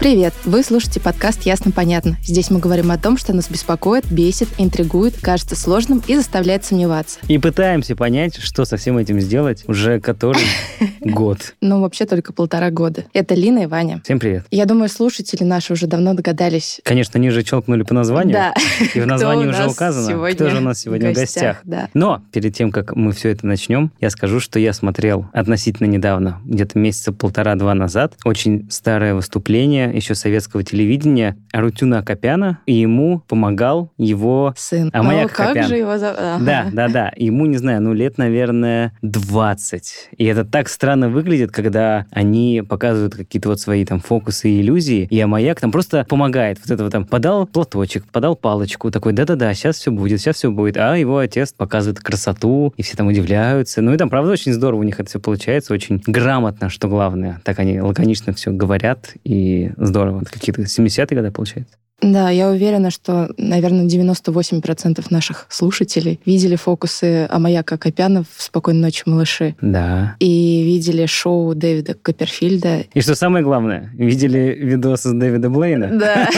Привет! Вы слушаете подкаст «Ясно-понятно». Здесь мы говорим о том, что нас беспокоит, бесит, интригует, кажется сложным и заставляет сомневаться. И пытаемся понять, что со всем этим сделать уже который год. Ну, вообще только полтора года. Это Лина и Ваня. Всем привет. Я думаю, слушатели наши уже давно догадались. Конечно, ниже челкнули по названию. Да. И в названии уже указано, кто же у нас сегодня в гостях. Но перед тем, как мы все это начнем, я скажу, что я смотрел относительно недавно, где-то месяца полтора-два назад, очень старое выступление еще советского телевидения Арутюна Акопяна, и ему помогал его Сын. А моя ну, как Акопян. же его зовут? Да, да, да. Ему, не знаю, ну, лет, наверное, 20. И это так странно выглядит, когда они показывают какие-то вот свои там фокусы и иллюзии, и Амаяк там просто помогает. Вот этого там подал платочек, подал палочку, такой, да-да-да, сейчас все будет, сейчас все будет. А его отец показывает красоту, и все там удивляются. Ну и там, правда, очень здорово у них это все получается, очень грамотно, что главное. Так они лаконично все говорят, и здорово. Это какие-то 70-е годы, получается. Да, я уверена, что, наверное, 98% наших слушателей видели фокусы Амаяка Копяна в «Спокойной ночи, малыши». Да. И видели шоу Дэвида Копперфильда. И что самое главное, видели видосы с Дэвида Блейна? Да,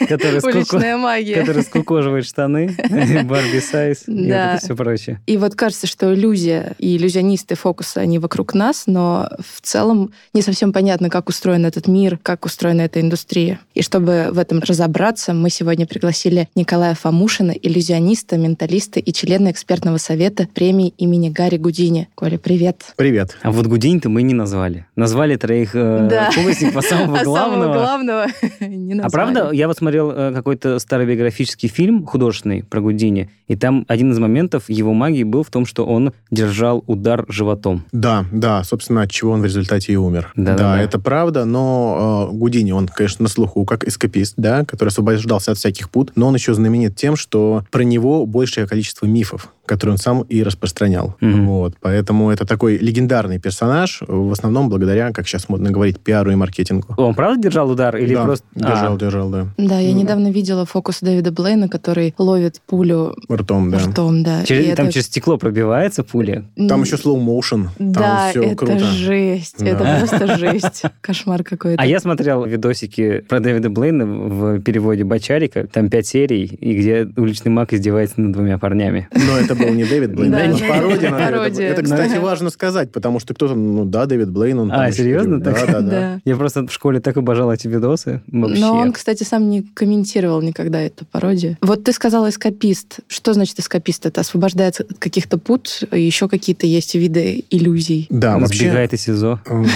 уличная магия. который скукоживает штаны, Барби Сайз и это все прочее. И вот кажется, что иллюзия и иллюзионисты фокусы, они вокруг нас, но в целом не совсем понятно, как устроен этот мир, как устроена эта индустрия. И чтобы в этом разобраться, мы сегодня пригласили Николая Фомушина, иллюзиониста, менталиста и члена экспертного совета премии имени Гарри Гудини. Коля, привет. Привет. А вот Гудинь-то мы не назвали. Назвали троих э, Да. фокусников, а самого А самого главного... главного не А назвали. правда, я вот смотрел э, какой-то старобиографический фильм художественный про Гудини, и там один из моментов его магии был в том, что он держал удар животом. Да, да, собственно, от чего он в результате и умер. Да-да-да. это правда, но э, Гудини, он, конечно, на слуху как эскапист, да, который освобождался от всяких пут, но он еще знаменит тем, что про него большее количество мифов, которые он сам и распространял. Мгм. Вот, поэтому это такой легендарный персонаж, в основном благодаря, как сейчас модно говорить, пиару и маркетингу. Он правда держал удар или Да, просто... держал, А, держал, да. Да, я Ну. недавно видела фокус Дэвида Блейна, который ловит пулю Ртом, да. ртом, да. через- И там это- через стекло пробивается пуля. Там еще slow motion, там Да, все это круто. жесть. Да. Это просто жесть. Кошмар какой-то. А я смотрел видосики про Дэвида Блейна в переводе Бочарика, там пять серий, и где уличный маг издевается над двумя парнями. Но это был не Дэвид Блейн, это пародия на Дэвида. Это, кстати, важно сказать, потому что кто-то, ну да, Дэвид Блейн, он... А, серьезно? Да, да, да. Да. Я просто в школе так обожал эти видосы. Вообще. Но он, кстати, сам не комментировал никогда эту пародию. Вот ты сказал эскапист. Что значит эскапист? Это освобождается от каких-то пут, еще какие-то есть виды иллюзий. Да, вообще... сбегает из СИЗО. М,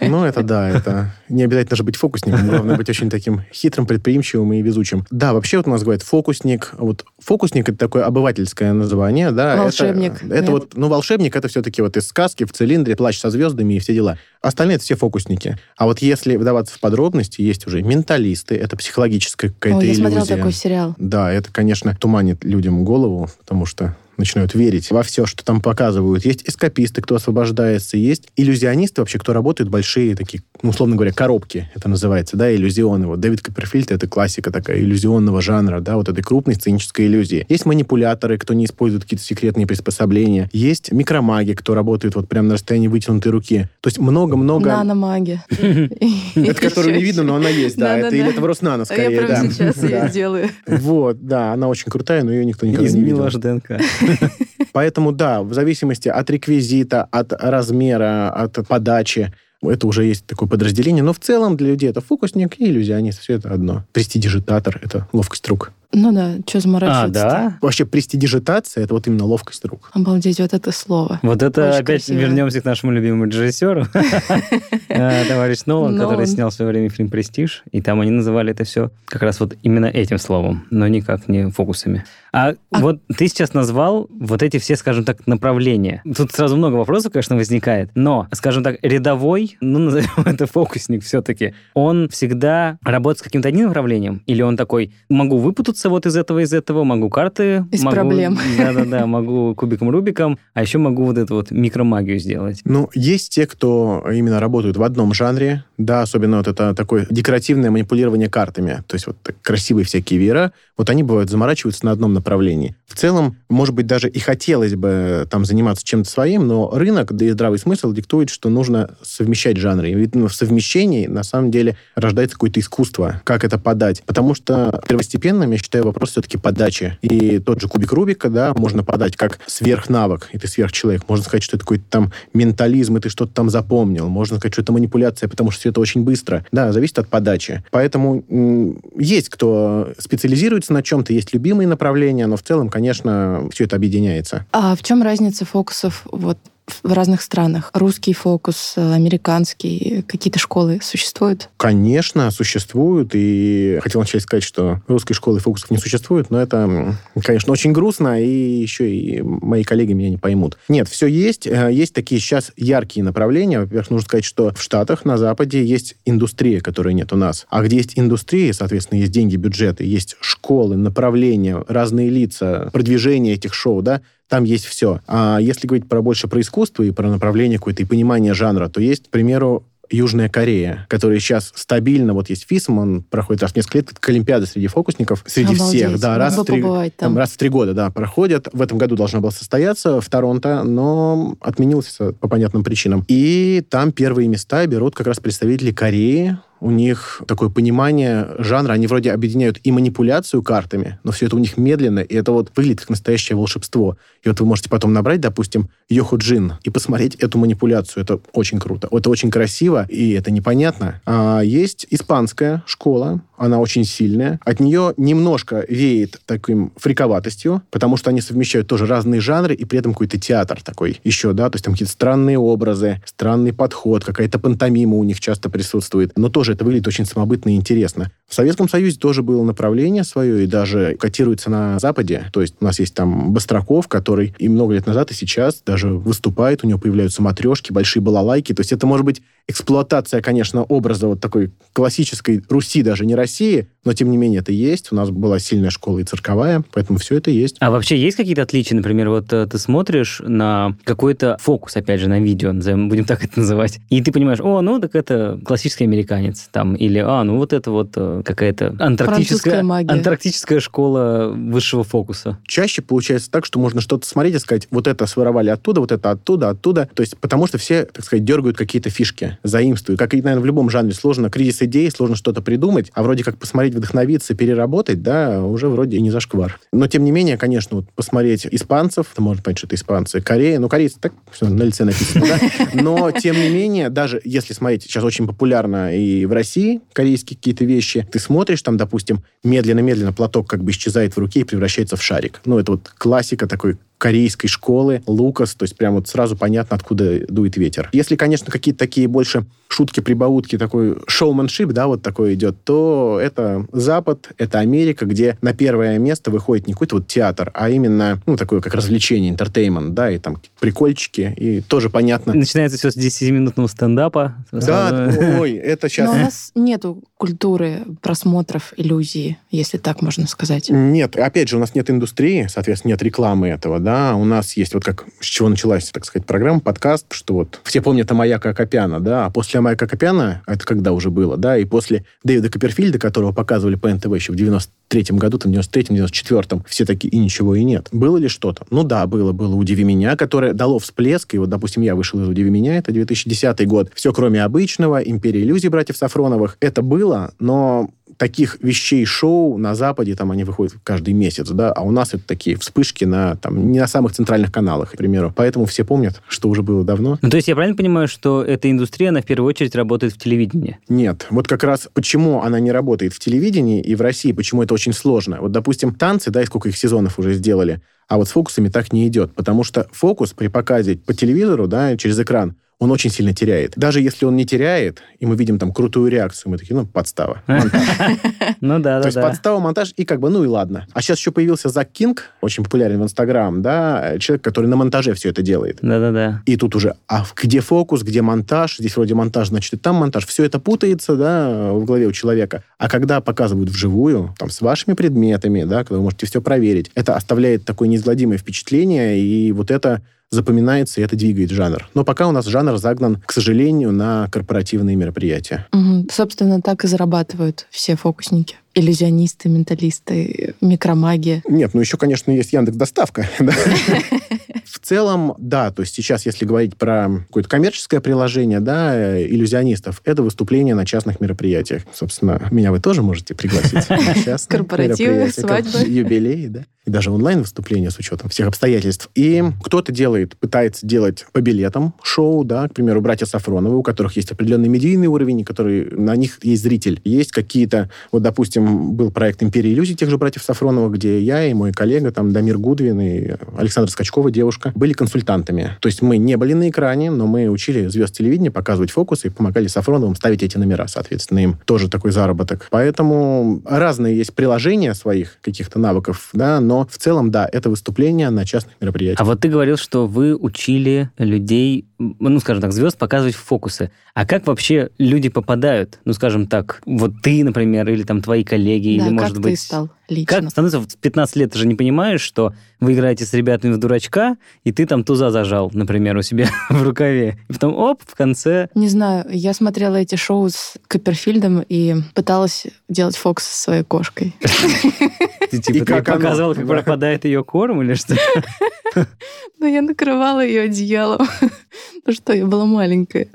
Ну, это да, это не обязательно же быть фокусником, главное быть очень таким хитрым, предприимчивым и везучим. Да, вообще вот у нас говорят фокусник. Вот фокусник это такое обывательское название, да. это- Волшебник, Это, нет? вот, ну, волшебник это все-таки вот из сказки, в цилиндре, плащ со звездами и все дела. Остальные это все фокусники. А вот если вдаваться в подробности, есть уже менталисты, это психологическая какая-то Ой, я иллюзия. смотрела такой сериал. Да, это, конечно, туманит людям голову, потому что начинают верить во все, что там показывают. Есть эскаписты, кто освобождается, есть иллюзионисты вообще, кто работают большие такие, ну, условно говоря, коробки, это называется, да, иллюзионы. Вот Дэвид Копперфильд — это классика такая иллюзионного жанра, да, вот этой крупной сценической иллюзии. Есть манипуляторы, кто не использует какие-то секретные приспособления. Есть микромаги, кто работает вот прямо на расстоянии вытянутой руки. То есть много-много... Наномаги. Это которую не видно, но она есть, да. Это, или это Роснано, Я скорее, прямо да. сейчас ее сделаю. Вот, да, она очень крутая, но ее никто никогда Из не видел. Милош ДНК. Поэтому, да, в зависимости от реквизита, от размера, от подачи, это уже есть такое подразделение. Но в целом для людей это фокусник и иллюзионист. Все это одно. Престидижитатор — это ловкость рук. Ну да, что А, заморачиваться да? Вообще престидижитация — это вот именно ловкость рук. Обалдеть, вот это слово. Вот это Очень опять красиво. вернемся к нашему любимому режиссеру, Э, товарищ Нолан, который снял в свое время фильм «Престиж», и там они называли это все как раз вот именно этим словом, но никак не фокусами. А, А- вот ты сейчас назвал вот эти все, скажем так, направления. Тут сразу много вопросов, конечно, возникает, но, скажем так, рядовой, ну, назовем это фокусник все-таки, он всегда работает с каким-то одним направлением, или он такой, могу выпутаться фокуса вот из этого, из этого, могу карты. Из могу, проблем. Да-да-да, могу кубиком Рубиком, а еще могу вот эту вот микромагию сделать. Ну, есть те, кто именно работают в одном жанре, да, особенно вот это такое декоративное манипулирование картами, то есть вот красивые всякие веера, вот они бывают заморачиваются на одном направлении. В целом, может быть, даже и хотелось бы там заниматься чем-то своим, но рынок, да и здравый смысл диктует, что нужно совмещать жанры. И ведь ну, в совмещении, на самом деле, рождается какое-то искусство, как это подать. Потому что первостепенным, я считаю, вопрос все-таки подачи. И тот же кубик Рубика, да, можно подать как сверхнавык, и ты сверхчеловек. Можно сказать, что это какой-то там ментализм, и ты что-то там запомнил. Можно сказать, что это манипуляция, потому что все это очень быстро. Да, зависит от подачи. Поэтому есть кто специализируется на чем-то, есть любимые направления, но в целом, конечно, все это объединяется. А в чем разница фокусов вот в разных странах? Русский фокус, э, американский, какие-то школы существуют? Конечно, существуют, и хотел начать сказать, что русской школы фокусов не существует, но это, конечно, очень грустно, и еще и мои коллеги меня не поймут. Нет, все есть. Э, Есть такие сейчас яркие направления. Во-первых, нужно сказать, что в Штатах, на Западе есть индустрия, которой нет у нас. А где есть индустрия, соответственно, есть деньги, бюджеты, есть школы, направления, разные лица, продвижение этих шоу, да, там есть все. А если говорить про больше про искусство и про направление какое-то и понимание жанра, то есть, к примеру, Южная Корея, которая сейчас стабильно, вот есть ФИСМ, он проходит раз в несколько лет, как Олимпиада среди фокусников, среди Обалдеть. всех, да, раз в, три, там. там, раз в три года, да, проходят. В этом году должна была состояться в Торонто, но отменилась по понятным причинам. И там первые места берут как раз представители Кореи, у них такое понимание жанра, они вроде объединяют и манипуляцию картами, но все это у них медленно, и это вот выглядит как настоящее волшебство. И вот вы можете потом набрать, допустим, Йоху Джин и посмотреть эту манипуляцию. Это очень круто. Это очень красиво, и это непонятно. А есть испанская школа, она очень сильная. От нее немножко веет таким фриковатостью, потому что они совмещают тоже разные жанры и при этом какой-то театр такой еще, да, то есть там какие-то странные образы, странный подход, какая-то пантомима у них часто присутствует. Но тоже это выглядит очень самобытно и интересно. В Советском Союзе тоже было направление свое и даже котируется на Западе. То есть у нас есть там Бастраков, который и много лет назад, и сейчас даже выступает, у него появляются матрешки, большие балалайки. То есть это может быть эксплуатация, конечно, образа вот такой классической Руси, даже не России, но тем не менее это есть. У нас была сильная школа и цирковая, поэтому все это есть. А вообще есть какие-то отличия? Например, вот э, ты смотришь на какой-то фокус, опять же, на видео, назовем- будем так это называть, и ты понимаешь, о, ну так это классический американец, там, или, а, ну вот это вот э, какая-то антарктическая, антарктическая школа высшего фокуса. Чаще получается так, что можно что-то смотреть и сказать, вот это своровали оттуда, вот это оттуда, оттуда. То есть потому что все, так сказать, дергают какие-то фишки, заимствуют. Как и, наверное, в любом жанре сложно кризис идей, сложно что-то придумать, а вроде как посмотреть, вдохновиться, переработать, да, уже вроде и не зашквар. Но тем не менее, конечно, вот посмотреть испанцев, то можно понять, что это испанцы, Корея, ну, корейцы так всё на лице написано, да, но тем не менее, даже если смотреть, сейчас очень популярно и в России корейские какие-то вещи, ты смотришь, там, допустим, медленно-медленно платок как бы исчезает в руке и превращается в шарик. Ну, это вот классика такой корейской школы, Лукас, то есть прям вот сразу понятно, откуда дует ветер. Если, конечно, какие-то такие больше шутки, прибаутки, такой showmanship, да, вот такой идет, то это Запад, это Америка, где на первое место выходит не какой-то вот театр, а именно, ну, такое как развлечение, entertainment, да, и там прикольчики, и тоже понятно. Начинается все с 10-минутного стендапа. Да, ой, это сейчас... Но у нас нету культуры просмотров иллюзии, если так можно сказать. Нет, опять же, у нас нет индустрии, соответственно, нет рекламы этого, да. У нас есть вот как, с чего началась, так сказать, программа, подкаст, что вот все помнят Амаяка Акопяна, да, а после Амаяка Акопяна, а это когда уже было, да, и после Дэвида Копперфильда, которого показывали по НТВ еще в 93-м году, там, 93-м, 94-м, все такие, и ничего и нет. Было ли что-то? Ну да, было, было «Удиви меня», которое дало всплеск, и вот, допустим, я вышел из «Удиви меня», это 2010 год, все кроме обычного, «Империя иллюзий» братьев Сафроновых, это было, но таких вещей шоу на Западе, там они выходят каждый месяц, да, а у нас это такие вспышки на, там, не на самых центральных каналах, к примеру. Поэтому все помнят, что уже было давно. Ну, то есть я правильно понимаю, что эта индустрия, она в первую очередь работает в телевидении? Нет. Вот как раз почему она не работает в телевидении и в России, почему это очень сложно. Вот, допустим, танцы, да, и сколько их сезонов уже сделали, а вот с фокусами так не идет, потому что фокус при показе по телевизору, да, через экран, он очень сильно теряет. Даже если он не теряет, и мы видим там крутую реакцию, мы такие, ну, подстава. Ну да, То да, есть да. подстава, монтаж, и как бы, ну и ладно. А сейчас еще появился Зак Кинг, очень популярен в Инстаграм, да, человек, который на монтаже все это делает. Да-да-да. И тут уже, а где фокус, где монтаж? Здесь вроде монтаж, значит, и там монтаж. Все это путается, да, в голове у человека. А когда показывают вживую, там, с вашими предметами, да, когда вы можете все проверить, это оставляет такое неизгладимое впечатление, и вот это запоминается, и это двигает жанр. Но пока у нас жанр загнан, к сожалению, на корпоративные мероприятия. Мгм. Собственно, так и зарабатывают все фокусники. Иллюзионисты, менталисты, микромаги. Нет, ну еще, конечно, есть Яндекс Доставка. В целом, да, то есть сейчас, если говорить про какое-то коммерческое приложение, да, э, иллюзионистов, это выступление на частных мероприятиях. Собственно, меня вы тоже можете пригласить Корпоративы, свадьбы. юбилеи, да, и даже онлайн-выступления с учетом всех обстоятельств. И кто-то делает, пытается делать по билетам шоу, да, к примеру, братья Сафроновы, у которых есть определенный медийный уровень, который, на них есть зритель. Есть какие-то, вот, допустим, был проект «Империя иллюзий» тех же братьев Сафроновых, где я и мой коллега, там, Дамир Гудвин и Александр Скачкова, девушка, были консультантами. То есть мы не были на экране, но мы учили звезд телевидения показывать фокусы и помогали Сафроновым ставить эти номера, соответственно, им тоже такой заработок. Поэтому разные есть приложения своих каких-то навыков, да, но в целом, да, это выступление на частных мероприятиях. А вот ты говорил, что вы учили людей, ну, скажем так, звезд показывать фокусы. А как вообще люди попадают? Ну, скажем так, вот ты, например, или там твои коллеги, да, или, как может ты быть... стал лично? Как становится в 15 лет, ты же не понимаешь, что вы играете с ребятами в дурачка, и ты там туза зажал, например, у себя в рукаве. И потом, оп, в конце... Не знаю, я смотрела эти шоу с Копперфильдом и пыталась делать фокус со своей кошкой. Ты типа И ты показал, как Да. пропадает ее корм или что? Но я накрывала ее одеялом, потому что я была маленькая.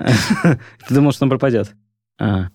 Ты думал, что он пропадет? А.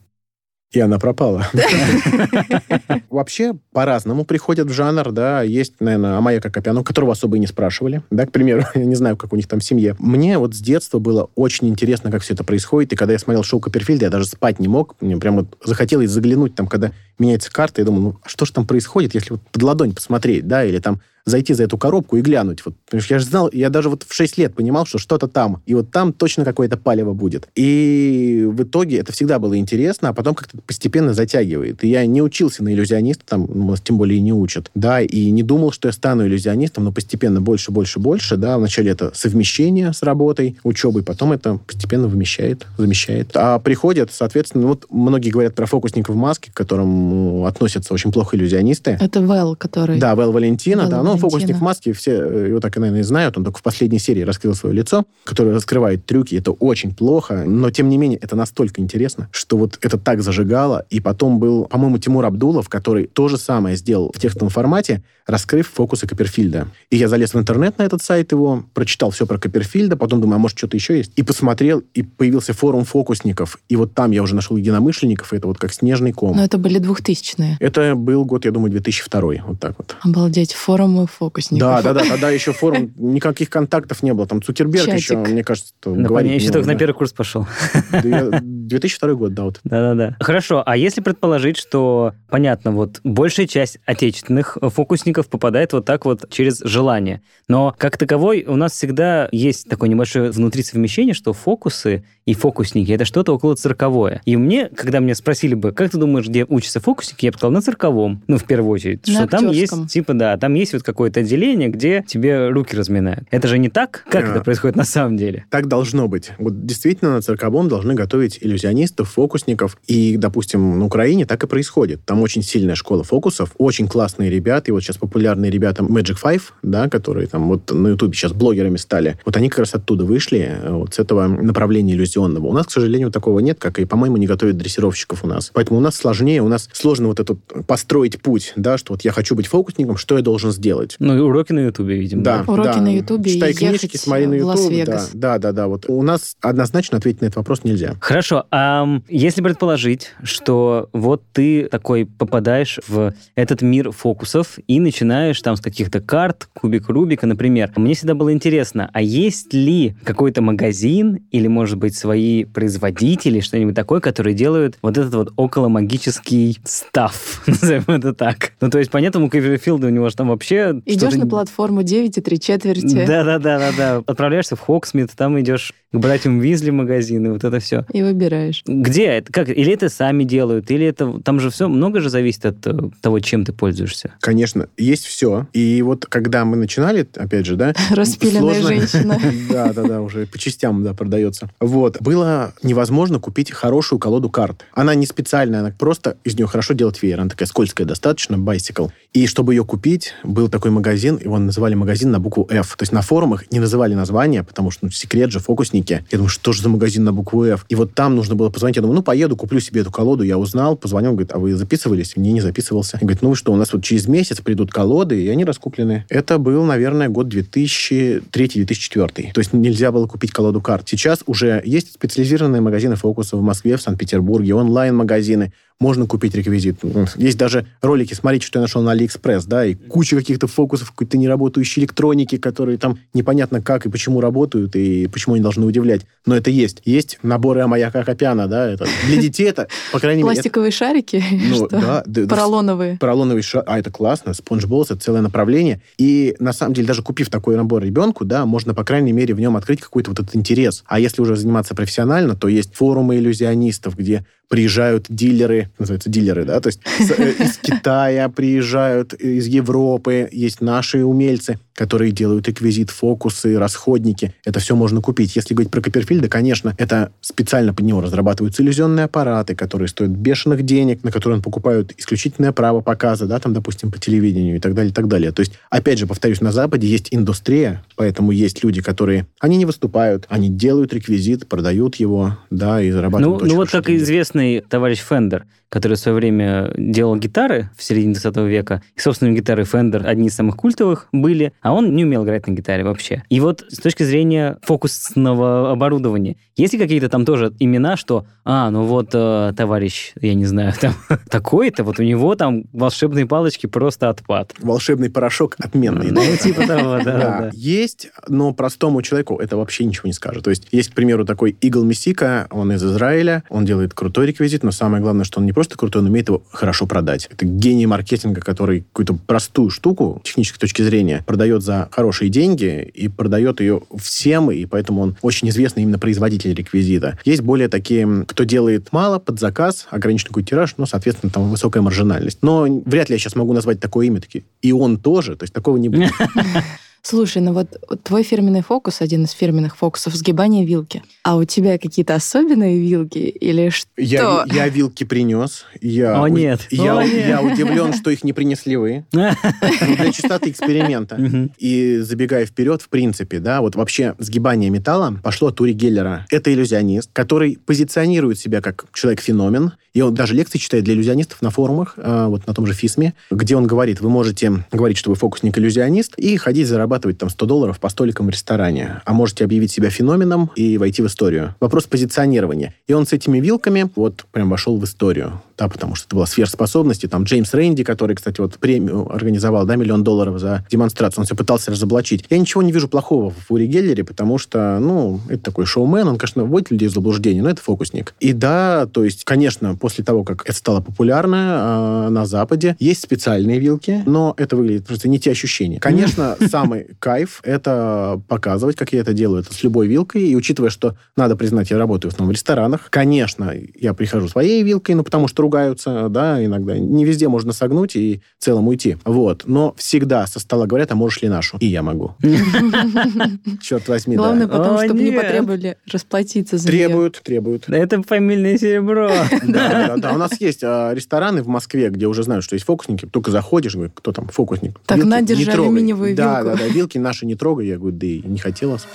И она пропала. Вообще, по-разному приходят в жанр, да. Есть, наверное, Амая Кокопян, которого особо и не спрашивали, да, к примеру. Я не знаю, как у них там в семье. Мне вот с детства было очень интересно, как все это происходит. И когда я смотрел шоу Копперфильда, я даже спать не мог. Мне прям вот захотелось заглянуть там, когда меняется карта. Я думаю, ну, а что же там происходит, если вот под ладонь посмотреть, да, или там зайти за эту коробку и глянуть. Вот, что я же знал, я даже вот в 6 лет понимал, что что-то там, и вот там точно какое-то палево будет. И в итоге это всегда было интересно, а потом как-то постепенно затягивает. И я не учился на иллюзиониста, там ну, тем более и не учат, да, и не думал, что я стану иллюзионистом, но постепенно больше, больше, больше, да, вначале это совмещение с работой, учебой, потом это постепенно вымещает, замещает. А приходят, соответственно, вот многие говорят про фокусников в маске, к которым ну, относятся очень плохо иллюзионисты. Это Вэл, который... Да, Вэл Валентина, Вэл да. Ну, фокусник Валентина. в маске, все э, его так наверное, и знают. Он только в последней серии раскрыл свое лицо, которое раскрывает трюки. Это очень плохо, но, тем не менее, это настолько интересно, что вот это так зажигало. И потом был, по-моему, Тимур Абдулов, который то же самое сделал в текстовом формате, раскрыв фокусы Копперфильда. И я залез в интернет на этот сайт его, прочитал все про Копперфильда, потом думаю, а может, что-то еще есть? И посмотрел, и появился форум фокусников. И вот там я уже нашел единомышленников, и это вот как снежный ком. Но это были двухтысячные. Это был год, я думаю, 2002. Вот так вот. Обалдеть, форумы фокусников. Да, да, да, тогда еще форум, никаких контактов не было. Там Цукерберг Чатик. еще, мне кажется, Да, говорить понятно, я еще только мог, на первый курс пошел. да. Да я- 2002 год, да, вот. Да-да-да. Хорошо, а если предположить, что, понятно, вот большая часть отечественных фокусников попадает вот так вот через желание, но как таковой у нас всегда есть такое небольшое внутри совмещение, что фокусы и фокусники — это что-то около цирковое. И мне, когда меня спросили бы, как ты думаешь, где учатся фокусники, я бы сказал, на цирковом, ну, в первую очередь. На что там актерском. есть, типа, да, там есть вот какое-то отделение, где тебе руки разминают. Это же не так? Как Да. это происходит на самом деле? Так должно быть. Вот действительно на цирковом должны готовить иллюзионистов, фокусников. И, допустим, на Украине так и происходит. Там очень сильная школа фокусов, очень классные ребята. И вот сейчас популярные ребята Magic Five, да, которые там вот на Ютубе сейчас блогерами стали. Вот они как раз оттуда вышли, э, вот с этого направления иллюзионного. У нас, к сожалению, такого нет, как и, по-моему, не готовят дрессировщиков у нас. Поэтому у нас сложнее, у нас сложно вот этот построить путь, да, что вот я хочу быть фокусником, что я должен сделать? Ну, и уроки на Ютубе, видимо. Да, Уроки да. на Ютубе и Читай ехать книжки, смотри на в Ютуб. Лас-Вегас. Да, да, да, да. Вот у нас однозначно ответить на этот вопрос нельзя. Хорошо, а если предположить, что вот ты такой попадаешь в этот мир фокусов и начинаешь там с каких-то карт, кубик Рубика, например, мне всегда было интересно, а есть ли какой-то магазин или, может быть, свои производители, что-нибудь такое, которые делают вот этот вот околомагический став, назовем это так. Ну, то есть, понятно, у Каверфилда у него же там вообще... Идешь на платформу 9 и 3 четверти. да, да, да, да, да. Отправляешься в Хоксмит, там идешь к братьям Визли магазин, и вот это все. И выбираешь. Где это? Как? Или это сами делают, или это... Там же все, много же зависит от э, того, чем ты пользуешься. Конечно, есть все. И вот когда мы начинали, опять же, да... Распиленная сложно- женщина. Да, да, да, уже по частям, да, продается. Вот. Было невозможно купить хорошую колоду карт. Она не специальная, она просто из нее хорошо делать веер. Она такая скользкая достаточно, bicycle. И чтобы ее купить, был такой магазин, его называли магазин на букву F. То есть на форумах не называли название, потому что, ну, секрет же, фокусники. Я думаю, что же за магазин на букву F? И вот там нужно было позвонить. Я думаю, ну, поеду, куплю себе эту колоду. Я узнал, позвонил, говорит, а вы записывались? Не, не записывался. И говорит, ну, вы что, у нас вот через месяц придут колоды, и они раскуплены. Это был, наверное, год 2003-2004. То есть нельзя было купить колоду карт. Сейчас уже есть специализированные магазины фокуса в Москве, в Санкт-Петербурге, онлайн-магазины. Можно купить реквизит. Есть даже ролики, смотрите, что я нашел на Алиэкспресс, да, и куча каких-то фокусов, какой-то неработающей электроники, которые там непонятно как и почему работают, и почему они должны удивлять. Но это есть. Есть наборы Амаяка Акопяна, да, это для детей это, по крайней мере... Пластиковые шарики? ну, да, Поролоновые. поролоновый шар, а это классно, спонж Balls, это целое направление. И на самом деле, даже купив такой набор ребенку, да, можно, по крайней мере, в нем открыть какой-то вот этот интерес. А если уже заниматься профессионально, то есть форумы иллюзионистов, где приезжают дилеры, называется дилеры, да, то есть с- э, из Китая приезжают, из Европы, есть наши умельцы, которые делают реквизит, фокусы, расходники. Это все можно купить. Если говорить про Копперфильда, конечно, это специально под него разрабатываются иллюзионные аппараты, которые стоят бешеных денег, на которые он покупают исключительное право показа, да, там, допустим, по телевидению и так далее, и так далее. То есть, опять же, повторюсь, на Западе есть индустрия, поэтому есть люди, которые, они не выступают, они делают реквизит, продают его, да, и зарабатывают Ну, ну вот как и деньги. Известный товарищ Fender, который в свое время делал гитары в середине 20 века. И, собственно, гитары Fender одни из самых культовых были, а он не умел играть на гитаре вообще. И вот с точки зрения фокусного оборудования, есть ли какие-то там тоже имена, что, а, ну вот э, товарищ, я не знаю, там такой-то, вот у него там волшебные палочки просто отпад. Волшебный порошок отменный? Ну, типа того, да, есть, но простому человеку это вообще ничего не скажет. То есть есть, к примеру, такой Игл Месика, он из Израиля, он делает реквизит, но самое главное, что он не просто крутой, он умеет его хорошо продать. Это гений маркетинга, который какую-то простую штуку, технической точки зрения, продает за хорошие деньги и продает ее всем, и поэтому он очень известный именно производитель реквизита. Есть более такие, кто делает мало под заказ, ограниченный какой тираж, но, соответственно, там высокая маржинальность. Но вряд ли я сейчас могу назвать такое имя, такие, и он тоже, то есть такого не будет. Слушай, ну вот твой фирменный фокус, один из фирменных фокусов, сгибание вилки. А у тебя какие-то особенные вилки или что? Я, я вилки принес. Я, О, нет. Я, О, нет. я удивлен, что их не принесли вы. Ну, Для чистоты эксперимента. И забегая вперед, в принципе, да, вот вообще сгибание металла пошло от Ури Геллера. Это иллюзионист, который позиционирует себя как человек-феномен. И он даже лекции читает для иллюзионистов на форумах, а, вот на том же ФИСМе, где он говорит, вы можете говорить, что вы фокусник-иллюзионист, и ходить зарабатывать там 100 долларов по столикам в ресторане. А можете объявить себя феноменом и войти в историю. Вопрос позиционирования. И он с этими вилками вот прям вошел в историю. Да, потому что это была сверхспособности. Там Джеймс Рэнди, который, кстати, вот премию организовал, да, миллион долларов за демонстрацию, он все пытался разоблачить. Я ничего не вижу плохого в Ури Геллере, потому что, ну, это такой шоумен, он, конечно, вводит людей в заблуждение, но это фокусник. И да, то есть, конечно, после того, как это стало популярно а, на Западе, есть специальные вилки, но это выглядит просто не те ощущения. Конечно, самый кайф — это показывать, как я это делаю, это с любой вилкой, и учитывая, что, надо признать, я работаю в основном в ресторанах, конечно, я прихожу своей вилкой, ну, потому что ругаются, да, иногда. Не везде можно согнуть и в целом уйти. Вот. Но всегда со стола говорят, а можешь ли нашу? И я могу. Черт возьми, да. Главное потом, чтобы не потребовали расплатиться за. Требуют, требуют. Это фамильное серебро. Да, да, да. У нас есть а, рестораны в Москве, где уже знают, что есть фокусники. Только заходишь, говорю, кто там фокусник? Так, на, не держи трогай. алюминиевую Да, вилку. да, да, вилки наши не трогай. Я говорю, да и не хотелось.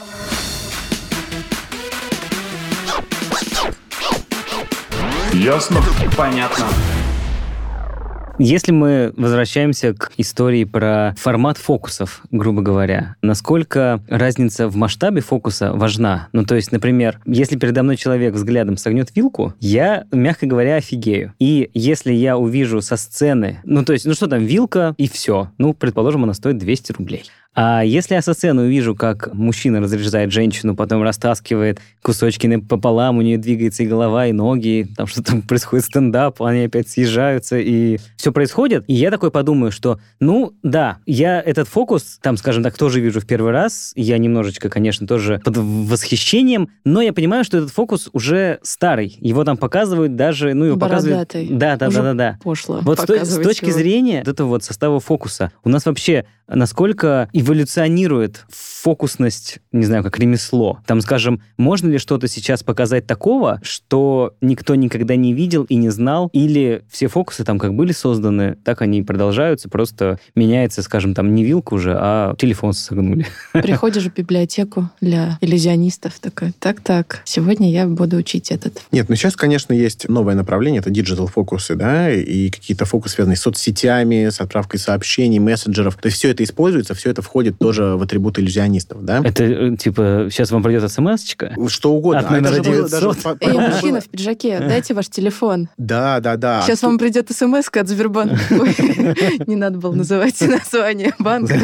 Ясно? Понятно. Если мы возвращаемся к истории про формат фокусов, грубо говоря, насколько разница в масштабе фокуса важна? Ну, то есть, например, если передо мной человек взглядом согнет вилку, я, мягко говоря, офигею. И если я увижу со сцены, ну, то есть, ну что там, вилка и все. Ну, предположим, она стоит 200 рублей. А если я со сцены увижу, как мужчина разряжает женщину, потом растаскивает кусочки пополам, у нее двигается и голова, и ноги, там что-то происходит стендап, они опять съезжаются, и все происходит, и я такой подумаю, что, ну, да, я этот фокус, там, скажем так, тоже вижу в первый раз, я немножечко, конечно, тоже под восхищением, но я понимаю, что этот фокус уже старый, его там показывают даже, ну, его Бородатый. показывают... Да, да, да, да, да. Пошло. Вот с, с точки его. зрения вот этого вот состава фокуса, у нас вообще насколько эволюционирует фокусность, не знаю, как ремесло. Там, скажем, можно ли что-то сейчас показать такого, что никто никогда не видел и не знал, или все фокусы там как были созданы, так они и продолжаются, просто меняется, скажем, там не вилка уже, а телефон согнули. Приходишь в библиотеку для иллюзионистов, такой, так-так, сегодня я буду учить этот. Нет, ну сейчас, конечно, есть новое направление, это digital фокусы, да, и какие-то фокусы, связанные с соцсетями, с отправкой сообщений, мессенджеров. То есть все это используется, все это входит тоже в атрибуты иллюзионистов, да? Это, э, типа, сейчас вам придет смс-очка? Что угодно. От номера А это же было 900. даже Эй, по- мужчина в пиджаке, дайте ваш телефон. Да, да, да. Сейчас вам придет смс от Сбербанка. Не надо было называть название банка.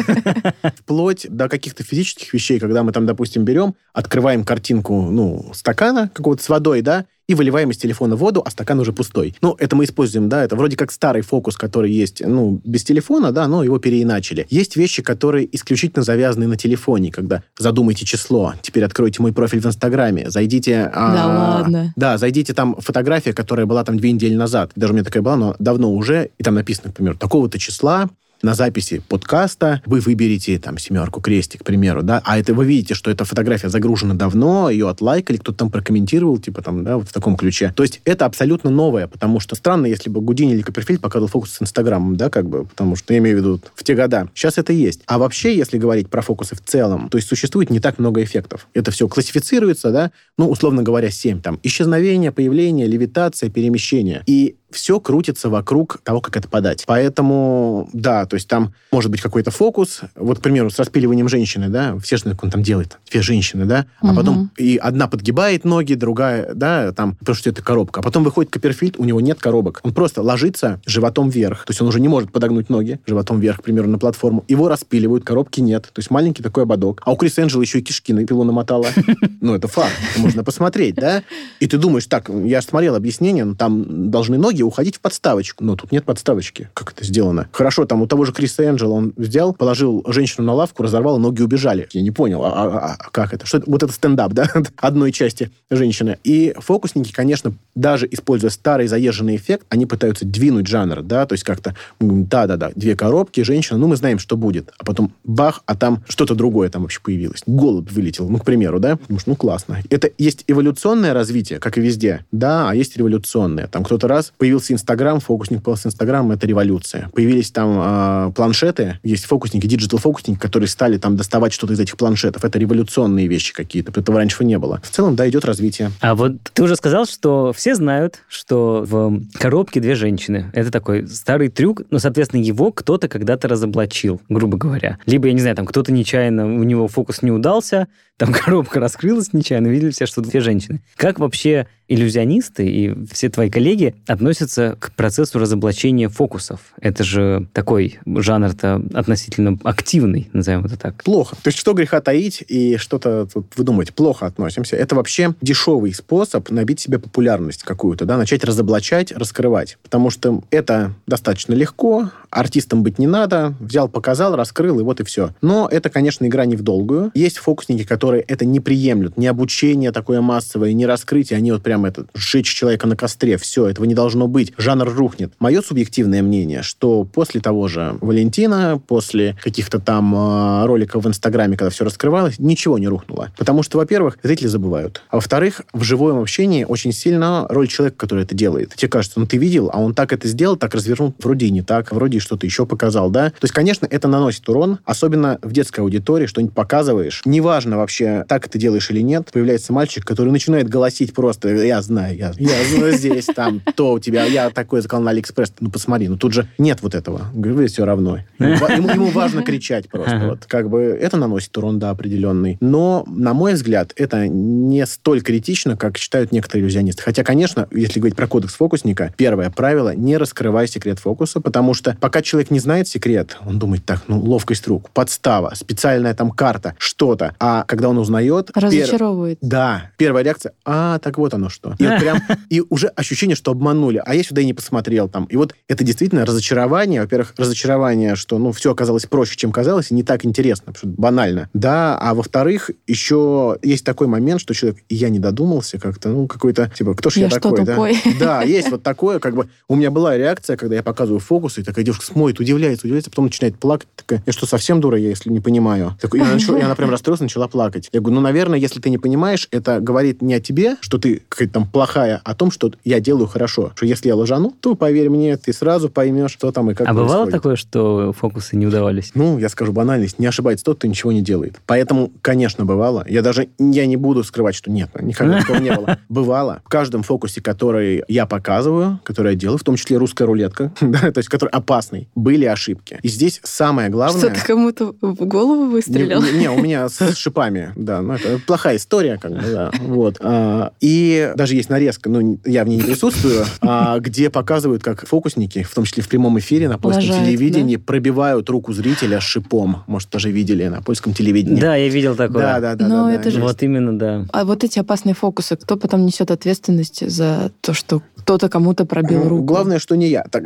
Вплоть до каких-то физических вещей, когда мы там, допустим, берем, открываем картинку, ну, стакана какого-то с водой, да, и выливаем из телефона воду, а стакан уже пустой. Ну, это мы используем, да, это вроде как старый фокус, который есть, ну, без телефона, да, но его переиначили. Есть вещи, которые исключительно завязаны на телефоне, когда задумайте число, теперь откройте мой профиль в Инстаграме, зайдите... а, Да ладно. Да, зайдите, там фотография, которая была там две недели назад, даже у меня такая была, но давно уже, и там написано, например, такого-то числа, на записи подкаста вы выберете там семерку, крестик, к примеру, да, а это вы видите, что эта фотография загружена давно, ее отлайкали, кто-то там прокомментировал, типа там, да, вот в таком ключе. То есть это абсолютно новое, потому что странно, если бы Гудини или Копперфильд показывал фокус с Инстаграмом, да, как бы, потому что я имею в виду в те года. Сейчас это есть. А вообще, если говорить про фокусы в целом, то есть существует не так много эффектов. Это все классифицируется, да, ну, условно говоря, 7. Там исчезновение, появление, левитация, перемещение. И все крутится вокруг того, как это подать. Поэтому, да, то есть там может быть какой-то фокус. Вот, к примеру, с распиливанием женщины, да, все же он там делает, две женщины, да, а Мгм. потом и одна подгибает ноги, другая, да, там, потому что это коробка. А потом выходит Копперфильд, у него нет коробок. Он просто ложится животом вверх. То есть он уже не может подогнуть ноги животом вверх, к примеру, на платформу. Его распиливают, коробки нет. То есть маленький такой ободок. А у Крис Энджела еще и кишки на пилу намотала. Ну, это факт. Можно посмотреть, да? И ты думаешь, так, я же смотрел объяснение, ну, там должны ноги уходить в подставочку. Но тут нет подставочки. Как это сделано? Хорошо, там у того же Криса Энджела он взял, положил женщину на лавку, разорвал, ноги убежали. Я не понял, а, а- а как это? Что это? Вот это стендап, да? Одной части женщины. И фокусники, конечно, даже используя старый заезженный эффект, они пытаются двинуть жанр, да, то есть как-то, да-да-да, две коробки, женщина, ну, мы знаем, что будет. А потом бах, а там что-то другое там вообще появилось. Голубь вылетел, ну, к примеру, да? Думаешь, ну, классно. Это есть эволюционное развитие, как и везде, да, а есть революционное. Там кто-то раз появился Инстаграм, фокусник появился Инстаграм, это революция. Появились там а, планшеты, есть фокусники, digital -фокусники, которые стали там доставать что-то из этих планшетов. Это революционные вещи какие-то, этого раньше не было. В целом, да, идет развитие. А вот ты уже сказал, что все знают, что в коробке две женщины. Это такой старый трюк, но, соответственно, его кто-то когда-то разоблачил, грубо говоря. Либо, я не знаю, там кто-то нечаянно, у него фокус не удался, там коробка раскрылась нечаянно, видели все, что две женщины. Как вообще иллюзионисты и все твои коллеги относятся к процессу разоблачения фокусов? Это же такой жанр-то относительно активный, назовем это так. Плохо. То есть что греха таить и что-то тут выдумать? Плохо относимся. Это вообще дешевый способ набить себе популярность какую-то, да, начать разоблачать, раскрывать. Потому что это достаточно легко, артистом быть не надо, взял, показал, раскрыл, и вот и все. Но это, конечно, игра не в долгую. Есть фокусники, которые это не приемлют. Не обучение такое массовое, не раскрытие, они вот прям это, сжечь человека на костре, все, этого не должно быть. Жанр рухнет. Мое субъективное мнение, что после того же Валентина, после каких-то там э, роликов в Инстаграме, когда все раскрывалось, ничего не рухнуло. Потому что, во-первых, зрители забывают. А во-вторых, в живом общении очень сильно роль человека, который это делает. Тебе кажется, ну ты видел, а он так это сделал, так развернул, вроде и не так, вроде и что-то еще показал, да? То есть, конечно, это наносит урон, особенно в детской аудитории, что-нибудь показываешь. Неважно вообще, так это делаешь или нет, появляется мальчик, который начинает голосить просто, я знаю, я, я знаю здесь, там, то у тебя, я такой заказал на Алиэкспресс, ну посмотри, ну тут же нет вот этого. Говорю, все равно. Ему, ему- важно кричать просто. Ага. Вот, как бы это наносит урон, да, определенный. Но, на мой взгляд, это не столь критично, как считают некоторые иллюзионисты. Хотя, конечно, если говорить про кодекс фокусника, первое правило – не раскрывай секрет фокуса, потому что пока человек не знает секрет, он думает, так, ну, ловкость рук, подстава, специальная там карта, что-то. А когда он узнает... пер- Разочаровывает. Да, первая реакция, а, так вот оно что. И, вот прям, и уже ощущение, что обманули, а я сюда и не посмотрел там. И вот это действительно разочарование, во-первых, разочарование, что, ну, все оказалось проще, чем казалось, и не так интересно, потому что банально. Да, а во-вторых, еще есть такой момент, что человек, я не додумался как-то, ну, какой-то, типа, кто ж я, Я такой, да? тупой? Да, есть вот такое, как бы, у меня была реакция, когда я показываю фокусы, и такая девушка смотрит, удивляется, удивляется, потом начинает плакать, такая, я что, совсем дура, я, если не понимаю? Такой, и она, начала- и она прям расстроилась, начала плакать. Я говорю, ну, наверное, если ты не понимаешь, это говорит не о тебе, что ты какая-то там плохая, а о том, что я делаю хорошо. Что если я лажану, то, поверь мне, ты сразу поймешь, что там и как а бывало происходит. такое, что фокусы не удавались? Ну, я скажу банальность, не ошибается тот, кто ничего не делает. Поэтому, конечно, бывало. Я даже я не буду скрывать, что нет, никогда такого не было. Бывало. В каждом фокусе, который я показываю, который я делаю, в том числе русская рулетка, да, то есть который опасный, были ошибки. И здесь самое главное... Что ты кому-то в голову выстрелил? не, не, у меня с шипами, да, ну это плохая история, как бы, да, вот. А, и даже есть нарезка, ну, я в ней не присутствую, а, где показывают, как фокусники, в том числе в прямом эфире на польском Лажают, телевидении, пробивают руку зрителя шипом. Может, тоже видели на польском телевидении. Да, я видел такое. да, да, да. Но да, это да, же-. Вот именно, да. А вот эти опасные фокусы, кто потом несет ответственность за то, что кто-то кому-то пробил Ну, руку? Главное, что не я. Так.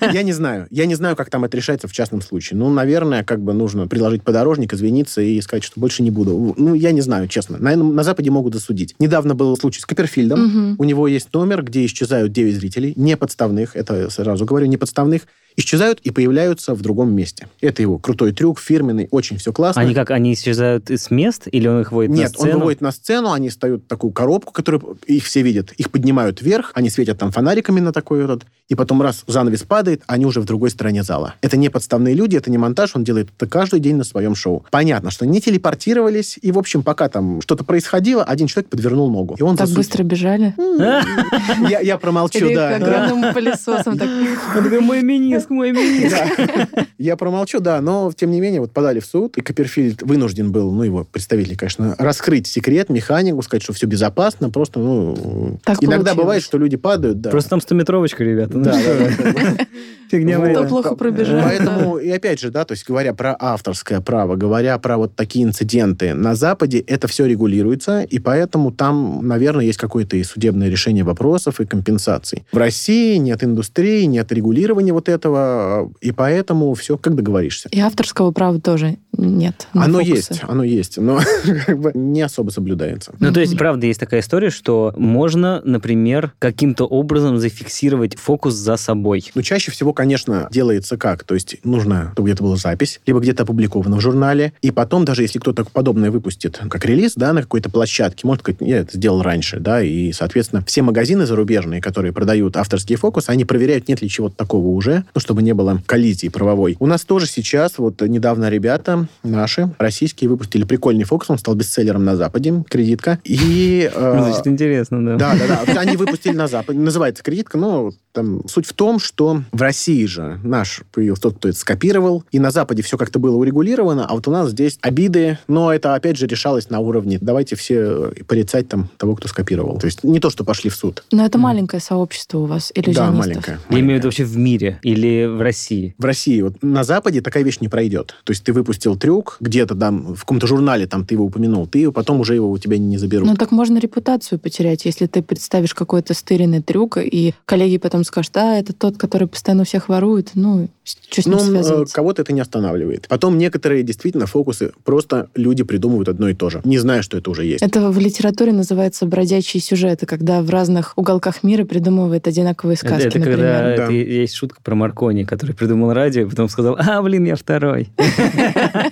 Я не знаю. Я не знаю, как там это решается в частном случае. Ну, наверное, как бы нужно приложить подорожник, извиниться и сказать, что больше не буду. Ну, я не знаю, честно. Наверное, на Западе могут засудить. Недавно был случай с Копперфильдом. Мгм. У него есть номер, где исчезают 9 зрителей, не подставных, это сразу говорю, не подставных, исчезают и появляются в другом месте. Это его крутой трюк, фирменный, очень все классно. Они как, они исчезают с мест или он их выводит на Нет, он сцену? выводит на сцену, они встают в такую коробку, которую их все видят. Их поднимают вверх, они светят там фонариками на такой вот, и потом раз занавес падает, они уже в другой стороне зала. Это не подставные люди, это не монтаж, он делает это каждый день на своем шоу. Понятно, что не телепортировались, и, в общем, пока там что-то происходило, один человек подвернул ногу. И он Так засу- быстро бежали? Я, я промолчу, Или да. огромным пылесосом так... Он такой, миниск, мой миниск. Да. Я промолчу, да, но, тем не менее, вот подали в суд, и Копперфильд вынужден был, ну, его представители, конечно, раскрыть секрет, механику, сказать, что все безопасно, просто, ну... Так иногда получилось. бывает, что люди падают, да. Просто там стометровочка, ребята. Ну Да, да, да. Фигня Вот. Кто плохо пробежал. Поэтому, и опять же, да, то есть говоря про авторское право, говоря про вот такие инциденты, на Западе это все регулируется, и поэтому там, наверное, есть какое-то и судебное решение вопросов, и компенсаций. В России нет индустрии, нет регулирования вот этого, и поэтому все как договоришься. И авторского права тоже нет. Оно фокусы. есть, оно есть, но как бы не особо соблюдается. Ну, то есть, правда, есть такая история, что можно, например, каким-то образом зафиксировать фокус за собой. Ну, чаще всего, конечно, делается как? То есть нужно, чтобы где-то была запись, либо где-то опубликовано в журнале, и потом, даже если кто-то подобное выпустит, как релиз, да, на какой-то площадке, может сказать, я это сделал раньше, да, и, соответственно, все магазины зарубежные, которые продают авторские фокусы, они проверяют, нет ли чего-то такого уже, ну, чтобы не было коллизии правовой. У нас тоже сейчас, вот недавно ребята наши, российские, выпустили прикольный фокус, он стал бестселлером на Западе, кредитка, и... э, Ну, Значит, интересно, да. да, да, да. Они выпустили на Западе. Называется кредитка, но там суть в том, что в России же наш появился тот, кто это скопировал, и на Западе все как-то было урегулировано, а вот у нас здесь обиды, но это опять же решалось на уровне давайте все порицать там того, кто скопировал. То есть не то, что пошли в суд. Но это маленькое сообщество у вас, Да, иллюзионистов. маленькая. Я имею в виду вообще в мире или в России. В России вот на Западе такая вещь не пройдет. То есть ты выпустил трюк где-то там в каком-то журнале там ты его упомянул, ты его потом уже его у тебя не заберут. Ну так можно репутацию потерять, если ты представишь какой-то стыренный трюк, и коллеги потом скажут, да, это тот, который постоянно у всех ворует, ну, что с ним Ну, э, кого-то это не останавливает. Потом некоторые действительно фокусы просто люди придумывают одно и то же, не зная, что это уже есть. Это в литературе называется бродячие сюжеты, когда в разных уголках мира придумывают одинаковые Это, сказки, это например. когда Да. это есть шутка про Маркони, который придумал радио, и потом сказал, а, блин, я второй.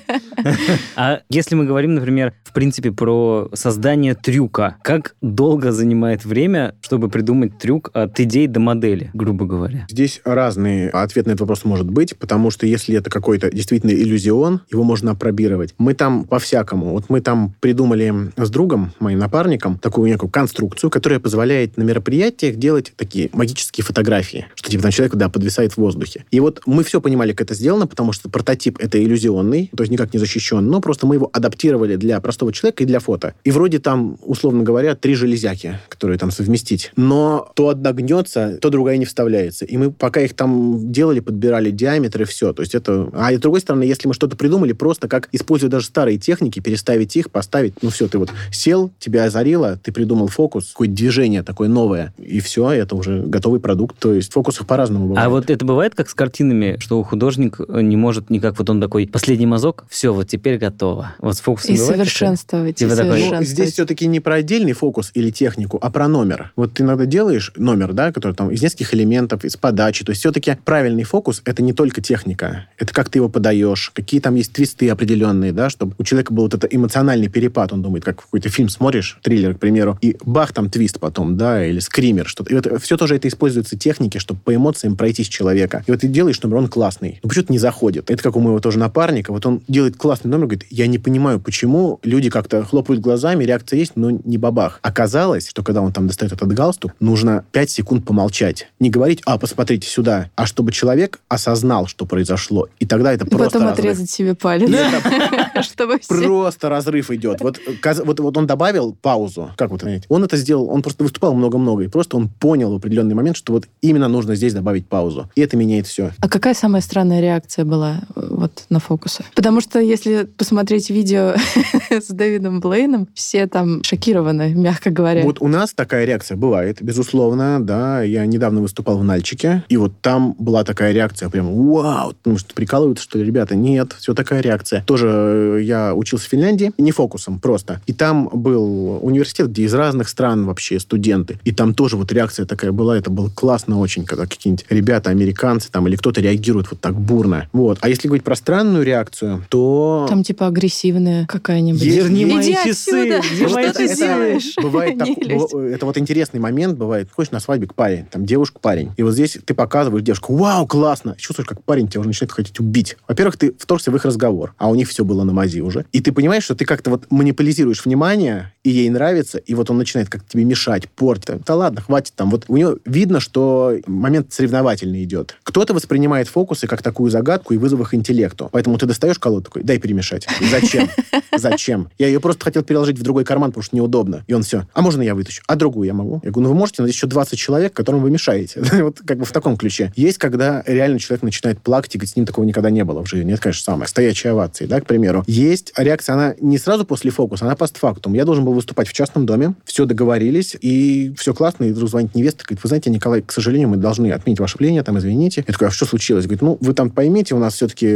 А если мы говорим, например, в принципе, про создание трюка, как долго занимает время, чтобы придумать трюк от идеи до модели, грубо говоря? Здесь разный ответ на этот вопрос может быть, потому что если это какой-то действительно иллюзион, его можно опробировать. Мы там по-всякому. Вот мы там придумали с другом, моим напарником, такую некую конструкцию, которая позволяет на мероприятиях делать такие магические фотографии, что типа там человек, да, подвисает в воздухе. И вот мы все понимали, как это сделано, потому что прототип это иллюзионный, то есть никак не защищен, но просто мы его адаптировали для простого человека и для фото. И вроде там, условно говоря, три железяки, которые там совместить. Но то одна гнется, то другая не вставляется. И мы пока их там делали, подбирали диаметры, все. То есть это... А с другой стороны, если мы что-то придумали, просто как используя даже старые техники, переставить их, поставить, ну все, ты вот сел, тебя озарило, ты придумал фокус, какое-то движение такое новое, и все, это уже готовый продукт. То есть фокусов по-разному бывает. А вот это бывает как с картинами, что художник не может никак, вот он такой, последний мазок, все, вот теперь готово. Вот с фокусом И бывает совершенствовать. и Типа такой, ну, Ну, здесь все-таки не про отдельный фокус или технику, а про номер. Вот ты иногда делаешь номер, да, который там из нескольких элементов, из подачи. То есть все-таки правильный фокус — это не только техника. Это как ты его подаешь, какие там есть твисты определенные, да, чтобы у человека был вот этот эмоциональный перепад. Он думает, как какой-то фильм смотришь, триллер, к примеру, и бах, там твист потом, да, или скример, что-то. И вот все тоже это используется техники, чтобы по эмоциям пройти с человека. И вот ты делаешь номер, он классный. Но почему-то не заходит. Это как у моего тоже напарника. Вот он делает классный номер, говорит, я не понимаю, почему люди как-то хлопают глазами, реакция есть, но не бабах. Оказалось, что когда он там достает этот галстук, нужно 5 секунд помолчать. Не говорить, а, посмотрите сюда, а чтобы человек осознал, что произошло. И тогда это просто потом разрыв. отрезать себе палец. Чтобы. Просто разрыв идет. Вот, каз- вот, вот он добавил паузу. Как вот понять? Он это сделал, он просто выступал много-много, и просто он понял в определенный момент, что вот именно нужно здесь добавить паузу. И это меняет все. А какая самая странная реакция была э, вот на фокусы? Потому что если посмотреть видео с Дэвидом Блейном, все там шокированы, мягко говоря. Вот у нас такая реакция бывает, безусловно, да. Я недавно выступал в Нальчике, и вот там была такая реакция, прям вау, потому что прикалываются, что ли, ребята, нет, все такая реакция. Тоже э, я учился в Финляндии, не фокусом, просто. И там был университет, где из разных стран вообще студенты. И там тоже вот реакция такая была, это было классно очень, когда какие-нибудь ребята, американцы там, или кто-то реагирует вот так бурно. Вот. А если говорить про странную реакцию, то... Там типа агрессивная какая-нибудь. Верни Иди мои отсюда! часы! Где Что мои ты часы? делаешь? Бывает так, это вот интересный момент бывает. Ходишь на свадьбе к паре, там девушка, парень. И вот здесь ты показываешь девушку, вау, классно. Чувствуешь, как парень тебя уже начинает хотеть убить. Во-первых, ты вторгся в их разговор, а у них все было на мази уже. И ты понимаешь, что ты как-то вот манипулизируешь внимание, и ей нравится, и вот он начинает как-то тебе мешать, портить. Да ладно, хватит там. Вот у него видно, что момент соревновательный идет. Кто-то воспринимает фокусы как такую загадку и вызов их интеллекту. Поэтому ты достаешь колоду такой, дай перемешать. Зачем? Зачем? Я ее просто хотел переложить в другой карман, потому что неудобно. И он все. А можно я вытащу? А другую я могу? Я говорю, ну вы можете, но здесь еще 20 человек, которым вы мешаете. вот как бы в таком ключе. Есть, когда реально человек начинает плакать, и с ним такого никогда не было в жизни. Это, конечно, самое. Стоячие овации, да, к примеру. Есть реакция, она не сразу после фокуса, она постфактум. Я должен был выступать в частном доме, все договорились, и все классно, и вдруг звонит невеста, говорит, вы знаете, Николай, к сожалению, мы должны отменить ваше пленение, там, извините. Я такой, а что случилось? Говорит, ну, вы там поймите, у нас все-таки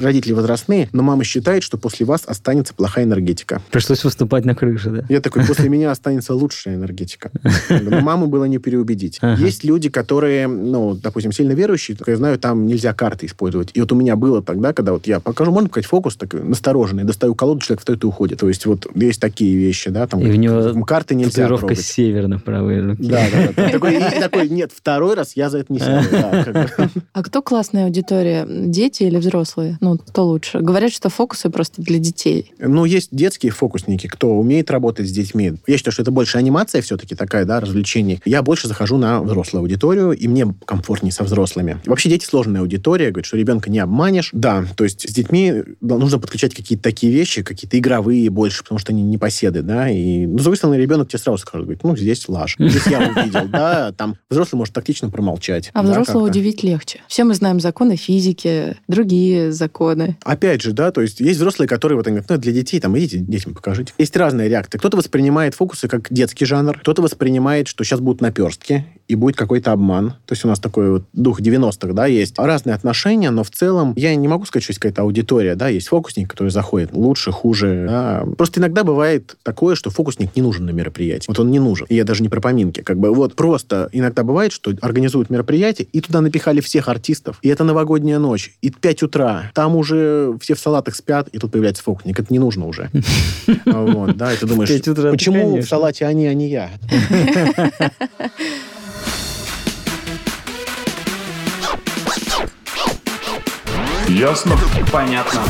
родители возрастные, но мама считает, что после вас останется плохая энергетика. Пришлось выступать на крыше, да? Я такой, после меня останется лучшая энергетика. Маму было не переубедить. Есть люди, которые, ну, допустим, сильно верующие, я знаю, там нельзя карты использовать. И вот у меня было тогда, когда вот я покажу, можно показать фокус такой настороженный, достаю колоду, человек встает и уходит. То есть вот есть такие вещи, да, там И у него карты нельзя Татуировка трогать. север на правой руке. Да, да, да. Такой, такой, нет, второй раз я за это не сяду. А кто классная аудитория? Дети или взрослые? Ну, кто лучше? Говорят, что фокусы просто для детей. Ну, есть детские фокусники, кто умеет работать с детьми. Я считаю, что это больше анимация все-таки такая, да, развлечение. Я больше захожу на взрослую аудиторию, и мне комфортнее со взрослыми. Вообще дети сложная аудитория, говорят, что ребенка не обманешь. Да, то есть с детьми нужно подключать какие-то такие вещи, какие-то игровые больше, потому что они не поседы, да, и, ну, с другой стороны, ребенок тебе сразу скажет, говорит, ну, здесь лажа, здесь я увидел, да, там взрослый может тактично промолчать. А да, взрослого удивить легче. Все мы знаем законы физики, другие законы. Опять же, да, то есть есть взрослые, которые вот они говорят, ну, для детей, там, идите детям покажите. Есть разные реакции. Кто-то воспринимает фокусы как детский жанр, кто-то воспринимает, что сейчас будут наперстки, и будет какой-то обман. То есть у нас такой вот дух 90-х, да, есть. Разные отношения, но в целом я не могу сказать, что есть какая-то аудитория, да, есть фокусник, который заходит лучше, хуже. да. Просто иногда бывает такое, что фокусник не нужен на мероприятии. Вот он не нужен. И я даже не про поминки. Как бы вот просто иногда бывает, что организуют мероприятие, и туда напихали всех артистов. И это новогодняя ночь. И 5 утра. Там уже все в салатах спят, и тут появляется фокусник. Это не нужно уже. Вот, да, и ты думаешь, почему в салате они, а не я? Ясно? Понятно.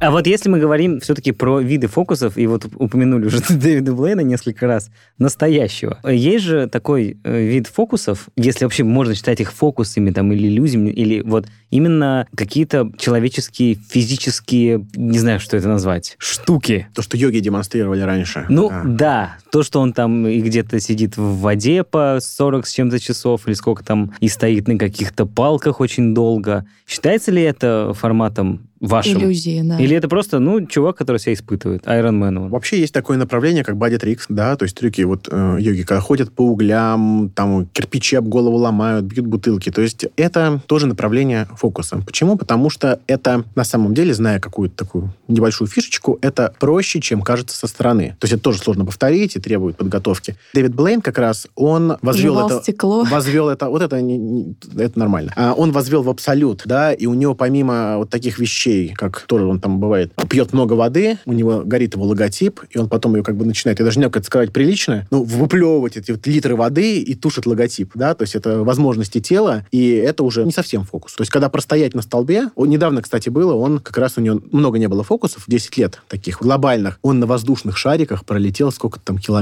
А вот если мы говорим все-таки про виды фокусов, и вот упомянули уже Дэвида Блейна несколько раз, настоящего. Есть же такой э, вид фокусов, если вообще можно считать их фокусами там, или иллюзиями, или вот именно какие-то человеческие, физические, не знаю, что это назвать, штуки. То, что йоги демонстрировали раньше. Ну, А. да, то, что он там и где-то сидит в воде по 40 с чем-то часов, или сколько там, и стоит на каких-то палках очень долго. Считается ли это форматом вашим? Иллюзии, да. Или это просто, ну, чувак, который себя испытывает, Iron Man. он. Вообще есть такое направление, как body tricks, да, то есть трюки вот э, йоги, когда ходят по углям, там кирпичи об голову ломают, бьют бутылки. То есть это тоже направление фокуса. Почему? Потому что это на самом деле, зная какую-то такую небольшую фишечку, это проще, чем кажется со стороны. То есть это тоже сложно повторить и требует подготовки. Дэвид Блейн как раз, он возвел Жевал это... стекло. Возвел это... Вот это, не- не- это нормально. А он возвел в абсолют, да, и у него помимо вот таких вещей, как тоже он там бывает, пьет много воды, у него горит его логотип, и он потом ее как бы начинает, я даже не знаю, как это сказать прилично, ну, выплевывать эти вот литры воды и тушит логотип, да, то есть это возможности тела, и это уже не совсем фокус. То есть когда простоять на столбе, он недавно, кстати, было, он как раз у него много не было фокусов, 10 лет таких глобальных, он на воздушных шариках пролетел сколько там километров,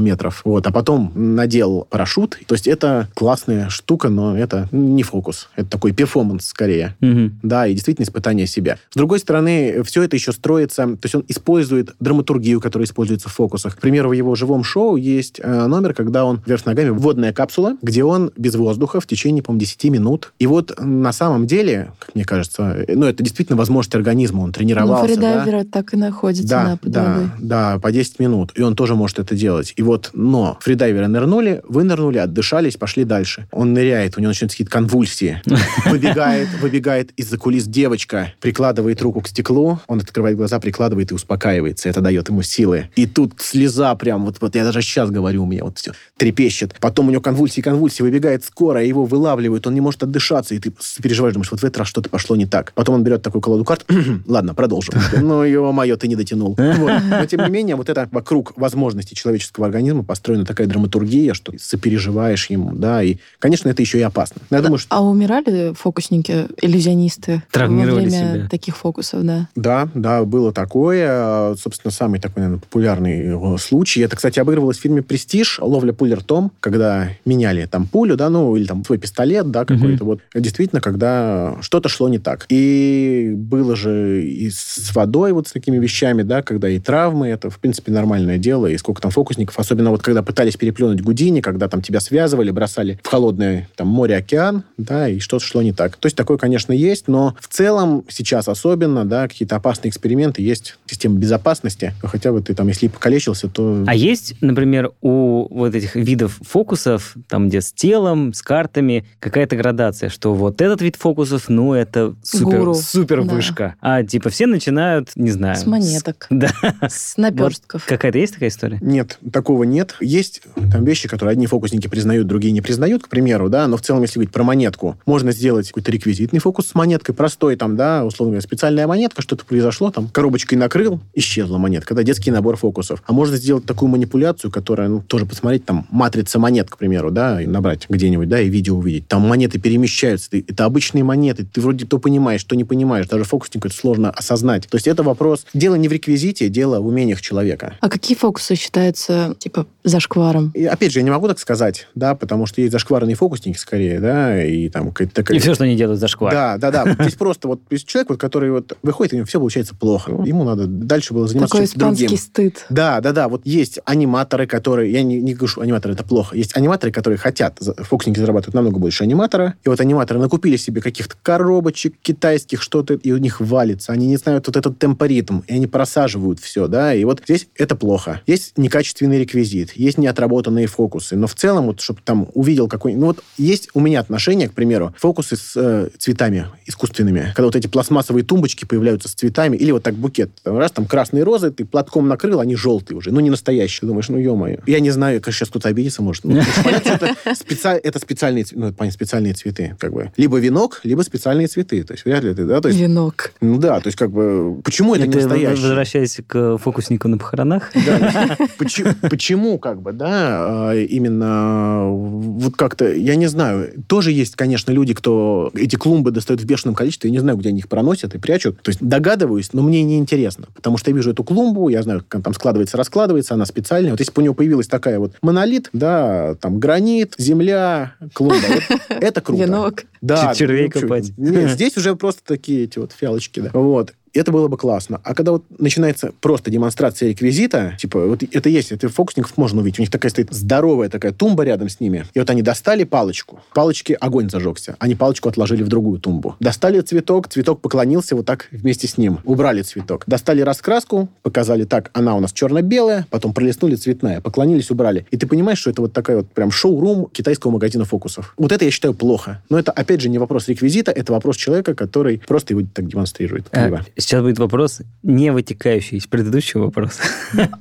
вот, а потом надел парашют, то есть это классная штука, но это не фокус, это такой перформанс скорее. Мгм. Да, и действительно испытание себя. С другой стороны, все это еще строится, то есть он использует драматургию, которая используется в фокусах. К примеру, в его живом шоу есть э, номер, когда он вверх ногами, водная капсула, где он без воздуха в течение, по-моему, 10 минут. И вот на самом деле, как мне кажется, э, ну, это действительно возможность организма, он Ну, тренировался, да? фридайверы так и находятся Да, на под да, да, по 10 минут. И он тоже может это делать. И вот, но фридайверы нырнули, вынырнули, отдышались, пошли дальше. Он ныряет, у него начинаются какие-то конвульсии. Выбегает, выбегает из-за кулис девочка, прикладывает руку к стеклу, он открывает глаза, прикладывает и успокаивается. Это дает ему силы. И тут слеза прям, вот, вот я даже сейчас говорю, у меня вот все трепещет. Потом у него конвульсии, конвульсии, выбегает скоро, его вылавливают, он не может отдышаться, и ты переживаешь, думаешь, вот в этот раз что-то пошло не так. Потом он берет такую колоду карт, ладно, продолжим. Ну, ё-моё, ты не дотянул. Вот. Но, тем не менее, вот это вокруг возможностей человеческого организма построена такая драматургия, что сопереживаешь ему, да, и, конечно, это еще и опасно. Но я думаю, что А умирали фокусники, иллюзионисты Травмировали во время себя. таких фокусов, да? Да, да, было такое. Собственно, самый такой, наверное, популярный э, случай. Это, кстати, обыгрывалось в фильме «Престиж», «Ловля пулер Том», когда меняли там пулю, да, ну, или там свой пистолет, да, какой-то вот. Действительно, когда что-то шло не так. И было же и с водой вот с такими вещами, да, когда и травмы, это, в принципе, нормальное дело, и сколько там фокусников, особенно вот когда пытались переплюнуть Гудини, когда там тебя связывали, бросали в холодное там море, океан, да, и что-то шло не так. То есть такое, конечно, есть, но в целом сейчас особенно, да, какие-то опасные эксперименты, есть система безопасности, хотя бы ты там, если и покалечился, то... А есть, например, у вот этих видов фокусов, там, где с телом, с картами, какая-то градация, что вот этот вид фокусов, ну, это супер, Гуру, супер да. вышка. А типа все начинают, не знаю... С монеток, Да. с наперстков. Какая-то есть такая история? Нет, такого нет. Есть там вещи, которые одни фокусники признают, другие не признают, к примеру, да, но в целом, если говорить про монетку, можно сделать какой-то реквизитный фокус с монеткой, простой там, да, условно говоря, специальная монетка, что-то произошло, там, коробочкой накрыл, исчезла монетка, да, детский набор фокусов. А можно сделать такую манипуляцию, которая, ну, тоже посмотреть, там, матрица монет, к примеру, да, и набрать где-нибудь, да, и видео увидеть. Там монеты перемещаются, ты- это обычные монеты, ты вроде то понимаешь, что не понимаешь, даже фокуснику это сложно осознать. То есть это вопрос, дело не в реквизите, дело в умениях человека. А какие фокусы считаются, типа, зашкваром? И опять же, я не могу так сказать, да, потому что есть зашкварные фокусники скорее, да, и там какая-то такая... И все, что они делают за шквар. Да, да, да. Здесь просто вот человек, вот, который вот выходит, и у него все получается плохо. Ему надо дальше было заниматься Такой испанский стыд. Да, да, да. Вот есть аниматоры, которые... Я не, не говорю, что аниматоры это плохо. Есть аниматоры, которые хотят... Фокусники зарабатывают намного больше аниматора. И вот аниматоры накупили себе каких-то коробочек китайских, что-то, и у них валится. Они не знают вот этот темпоритм, и они просаживают все, да. И вот здесь это плохо. Есть некачественный реквизит, есть неотработанные фокусы. Но в целом, вот, чтобы там увидел какой... Ну вот есть у меня отношение, к примеру, фокусы с э, цветами искусственными. Когда вот эти пластмассовые тумбочки появляются с цветами, или вот так букет. Там раз, там красные розы, ты платком накрыл, они желтые уже. Ну, не настоящие. Ты думаешь, ну, ё-моё. Я не знаю, конечно, сейчас кто-то обидится, может. Ну, понятно, что это, специаль- это специальные, ну, понятно, специальные цветы. Как бы. Либо венок, либо специальные цветы. То есть вряд ли ты, да? То есть, Венок. ну да, то есть как бы... Почему это не Это настоящее? возвращаясь к фокуснику на похоронах. Да, почему, почему, как бы, да, а, именно вот как-то, я не знаю, тоже есть, конечно, люди, кто эти клумбы достают в бешеном количестве, я не знаю, где они их проносят и прячут. То есть догадываюсь, но мне не интересно, потому что я вижу эту клумбу, я знаю, как она там складывается, раскладывается, она специальная. Вот если бы у него появилась такая вот монолит, да, там гранит, земля, клумба, вот, это круто. Венок. Да. Червей ну, копать. Нет, здесь уже просто такие эти вот фиалочки, да. Вот это было бы классно. А когда вот начинается просто демонстрация реквизита, типа, вот это есть, это фокусников можно увидеть. У них такая стоит здоровая такая тумба рядом с ними. И вот они достали палочку. Палочки огонь зажегся. Они палочку отложили в другую тумбу. Достали цветок, цветок поклонился вот так вместе с ним. Убрали цветок. Достали раскраску, показали так, она у нас черно-белая, потом пролистнули цветная, поклонились, убрали. И ты понимаешь, что это вот такая вот прям шоу-рум китайского магазина фокусов. Вот это я считаю плохо. Но это, опять же, не вопрос реквизита, это вопрос человека, который просто его так демонстрирует. Криво. Сейчас будет вопрос, не вытекающий из предыдущего вопроса.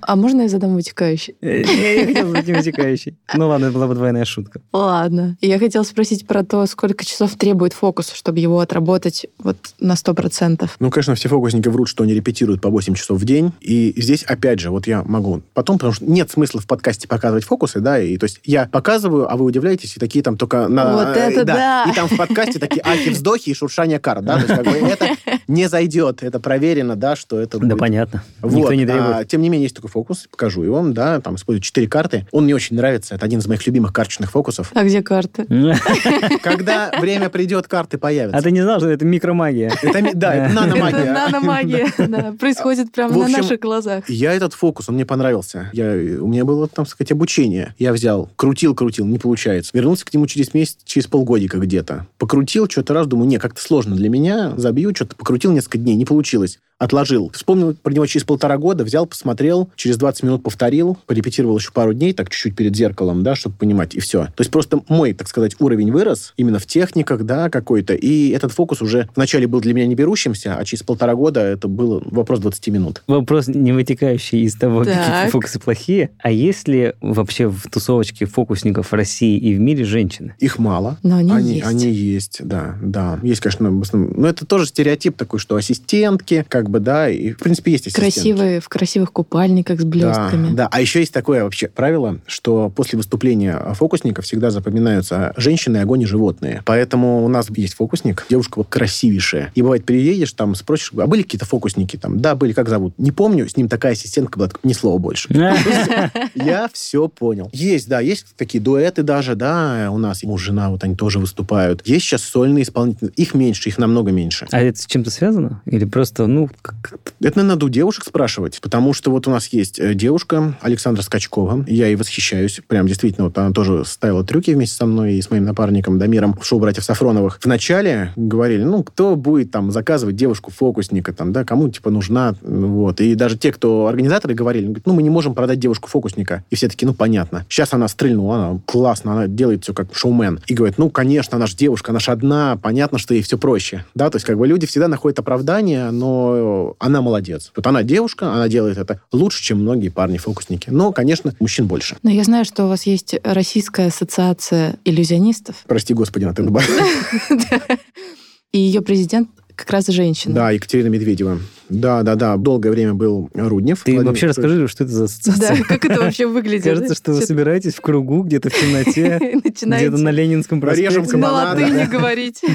А можно я задам вытекающий? Я хотел задать не вытекающий. Ну ладно, это была бы двойная шутка. Ладно. Я хотела спросить про то, сколько часов требует фокус, чтобы его отработать вот на 100%. Ну, конечно, все фокусники врут, что они репетируют по 8 часов в день. И здесь, опять же, вот я могу потом, потому что нет смысла в подкасте показывать фокусы, да, и то есть я показываю, а вы удивляетесь, и такие там только на... Вот это да! И там в подкасте такие ахи, вздохи и шуршание карт, да, то есть как бы это не зайдет, это проверено, да, что это Да будет. понятно. Вот. Никто не а, требует. тем не менее, есть такой фокус, покажу его, да, там используют четыре карты. Он мне очень нравится, это один из моих любимых карточных фокусов. А где карты? Когда время придет, карты появятся. А ты не знал, что это микромагия? Это, да, это наномагия. Это наномагия. Да, происходит прямо на наших глазах. Я этот фокус, он мне понравился. Я, у меня было, там сказать, обучение. Я взял, крутил, крутил, не получается. Вернулся к нему через месяц, через полгодика где-то. Покрутил что-то раз, думаю, не, как-то сложно для меня. Забью, что-то покрутил несколько дней, не получилось получилось. Отложил. Вспомнил про него через полтора года, взял, посмотрел, через 20 минут повторил, порепетировал еще пару дней, так чуть-чуть перед зеркалом, да, чтобы понимать, и все. То есть просто мой, так сказать, уровень вырос именно в техниках, да, какой-то. И этот фокус уже вначале был для меня не берущимся, а через полтора года это был вопрос 20 минут. Вопрос, не вытекающий из того, Так. какие фокусы плохие. А есть ли вообще в тусовочке фокусников в России и в мире женщины? Их мало. Но они они, есть. они есть, да, да. Есть, конечно, в основном... Но это тоже стереотип такой, что ассистентки, как бы, да, и, в принципе, есть ассистентки. Красивые, в красивых купальниках с блестками. Да, да. А еще есть такое вообще правило, что после выступления фокусника всегда запоминаются женщины, огонь и животные. Поэтому у нас есть фокусник, девушка вот красивейшая. И бывает, приедешь, там спросишь, а были какие-то фокусники? Там, да, были, как зовут? Не помню, с ним такая ассистентка была, ни слова больше. Я все понял. Есть, да, есть такие дуэты даже, да, у нас муж, жена, вот они тоже выступают. Есть сейчас сольные исполнители. Их меньше, их намного меньше. А это с чем-то связано? Или просто, ну, Это, надо у девушек спрашивать, потому что вот у нас есть э, девушка Александра Скачкова, я ей восхищаюсь, прям действительно, вот она тоже ставила трюки вместе со мной и с моим напарником Дамиром в шоу «Братьев Сафроновых». Вначале говорили, ну, кто будет там заказывать девушку-фокусника, там, да, кому, типа, нужна, вот. И даже те, кто организаторы говорили, ну, мы не можем продать девушку-фокусника. И все таки ну, понятно. Сейчас она стрельнула, она классно, она делает все как шоумен. И говорит, ну, конечно, она же девушка, она же одна, понятно, что ей все проще. Да, то есть, как бы люди всегда находят оправдание, но она молодец. Вот она девушка, она делает это лучше, чем многие парни-фокусники. Но, конечно, мужчин больше. Но я знаю, что у вас есть Российская ассоциация иллюзионистов, Прости, господи, на ты добавил. и ее президент как раз женщина. Да, Екатерина Медведева. Да, да, да. Долгое время был Руднев. Ты Владимир вообще Петрович. расскажи, что это за ассоциация? Да, как это вообще выглядит? Кажется, что вы собираетесь в кругу, где-то в темноте, Начинаете где-то на Ленинском проспекте. на латыни говорить.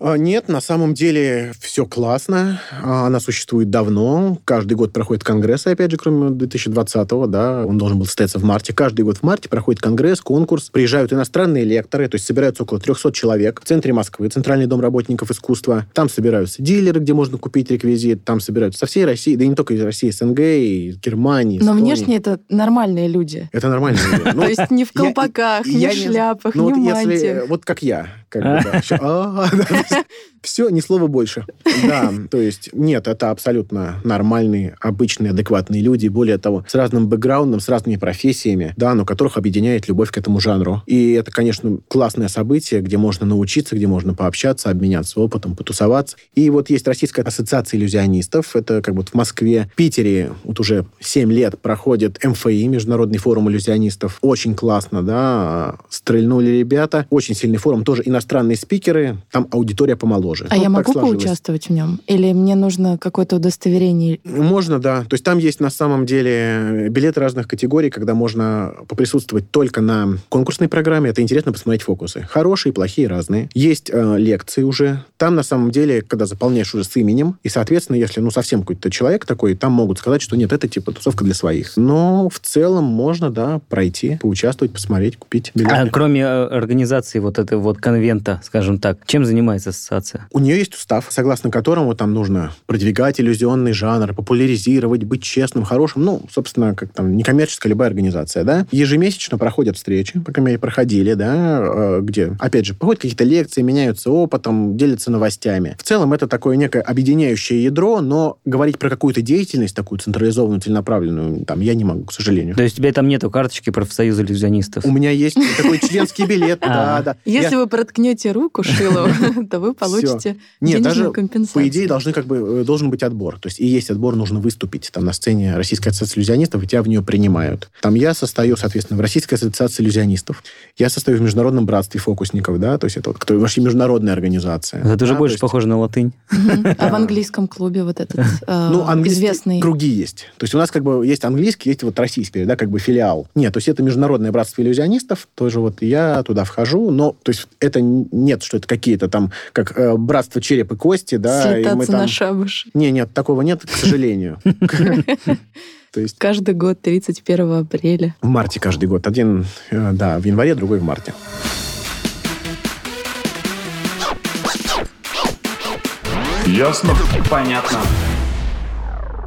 А, Нет, на самом деле все классно. А, Она существует давно. Каждый год проходит конгресс, опять же, кроме 2020-го, да, он должен был состояться в марте. Каждый год в марте проходит конгресс, конкурс. Приезжают иностранные лекторы, то есть собираются около 300 человек в центре Москвы, Центральный дом работников искусства. Там собираются дилеры, где можно купить реквизит. Там собираются со всей России, да и не только из России, СНГ, и Германии, Но внешне это нормальные люди. Это нормально. Ну, То есть не в колпаках, не в шляпах, Ну, не в мантиях. вот как я. Всё, а, Все, ни слова больше. Да, то есть, нет, это абсолютно нормальные, обычные, адекватные люди. Более того, с разным бэкграундом, с разными профессиями, да, но которых объединяет любовь к этому жанру. И это, конечно, классное событие, где можно научиться, где можно пообщаться, обменяться опытом, потусоваться. И вот есть Российская ассоциация иллюзионистов. Это как бы в Москве, Питере вот уже 7 лет проходит МФИ, Международный форум иллюзионистов. Очень классно, да, стрельнули ребята. Очень сильный форум, тоже иностранные спикеры, там аудитория помоложе. А Ну, я могу сложилось. поучаствовать в нем? Или мне нужно какое-то удостоверение? Можно, да. То есть там есть на самом деле билеты разных категорий, когда можно поприсутствовать только на конкурсной программе. Это интересно посмотреть фокусы. Хорошие, плохие, разные. Есть э, лекции уже. Там на самом деле, когда заполняешь уже с именем, и, соответственно, если ну совсем какой-то человек такой, там могут сказать, что нет, это типа тусовка для своих. Но в целом можно, да, пройти, поучаствовать, посмотреть, купить билеты. А кроме э, организации вот этой вот конвента, скажем так, чем занимается ассоциация? У нее есть устав, согласно которому там нужно продвигать иллюзионный жанр, популяризировать, быть честным, хорошим. Ну, собственно, как там некоммерческая любая организация, да. Ежемесячно проходят встречи, по крайней мере, проходили, да, э, где, опять же, проходят какие-то лекции, меняются опытом, делятся новостями. В целом это такое некое объединяющее ядро, но говорить про какую-то деятельность, такую централизованную, целенаправленную, там, я не могу, к сожалению. То есть у тебя там нету карточки профсоюза иллюзионистов? У меня есть такой членский билет, да, А. да. Если Я- вы проткнете руку Шилову, то вы получите денежную компенсацию. по идее должны как бы э, должен быть отбор. То есть и есть отбор, нужно выступить там на сцене Российской ассоциации иллюзионистов, и тебя в нее принимают. Там я состою, соответственно, в Российской ассоциации иллюзионистов. Я состою в Международном братстве фокусников, да, то есть это вот кто вообще международная организация. Это уже Да, больше похоже на латынь. А в английском клубе вот этот э, Ну, известный... круги есть. То есть у нас как бы есть английский, есть вот российский, да, как бы филиал. Нет, то есть это Международное братство иллюзионистов, тоже вот я туда вхожу, но то есть это нет, что это какие-то там, как э, братство череп и кости, да, и мы Слетаться там... на шабаш. Не, нет, такого нет, к сожалению. То есть Каждый год 31 апреля. в марте каждый год. Один, э, да, в январе, другой в марте. Ясно? Понятно.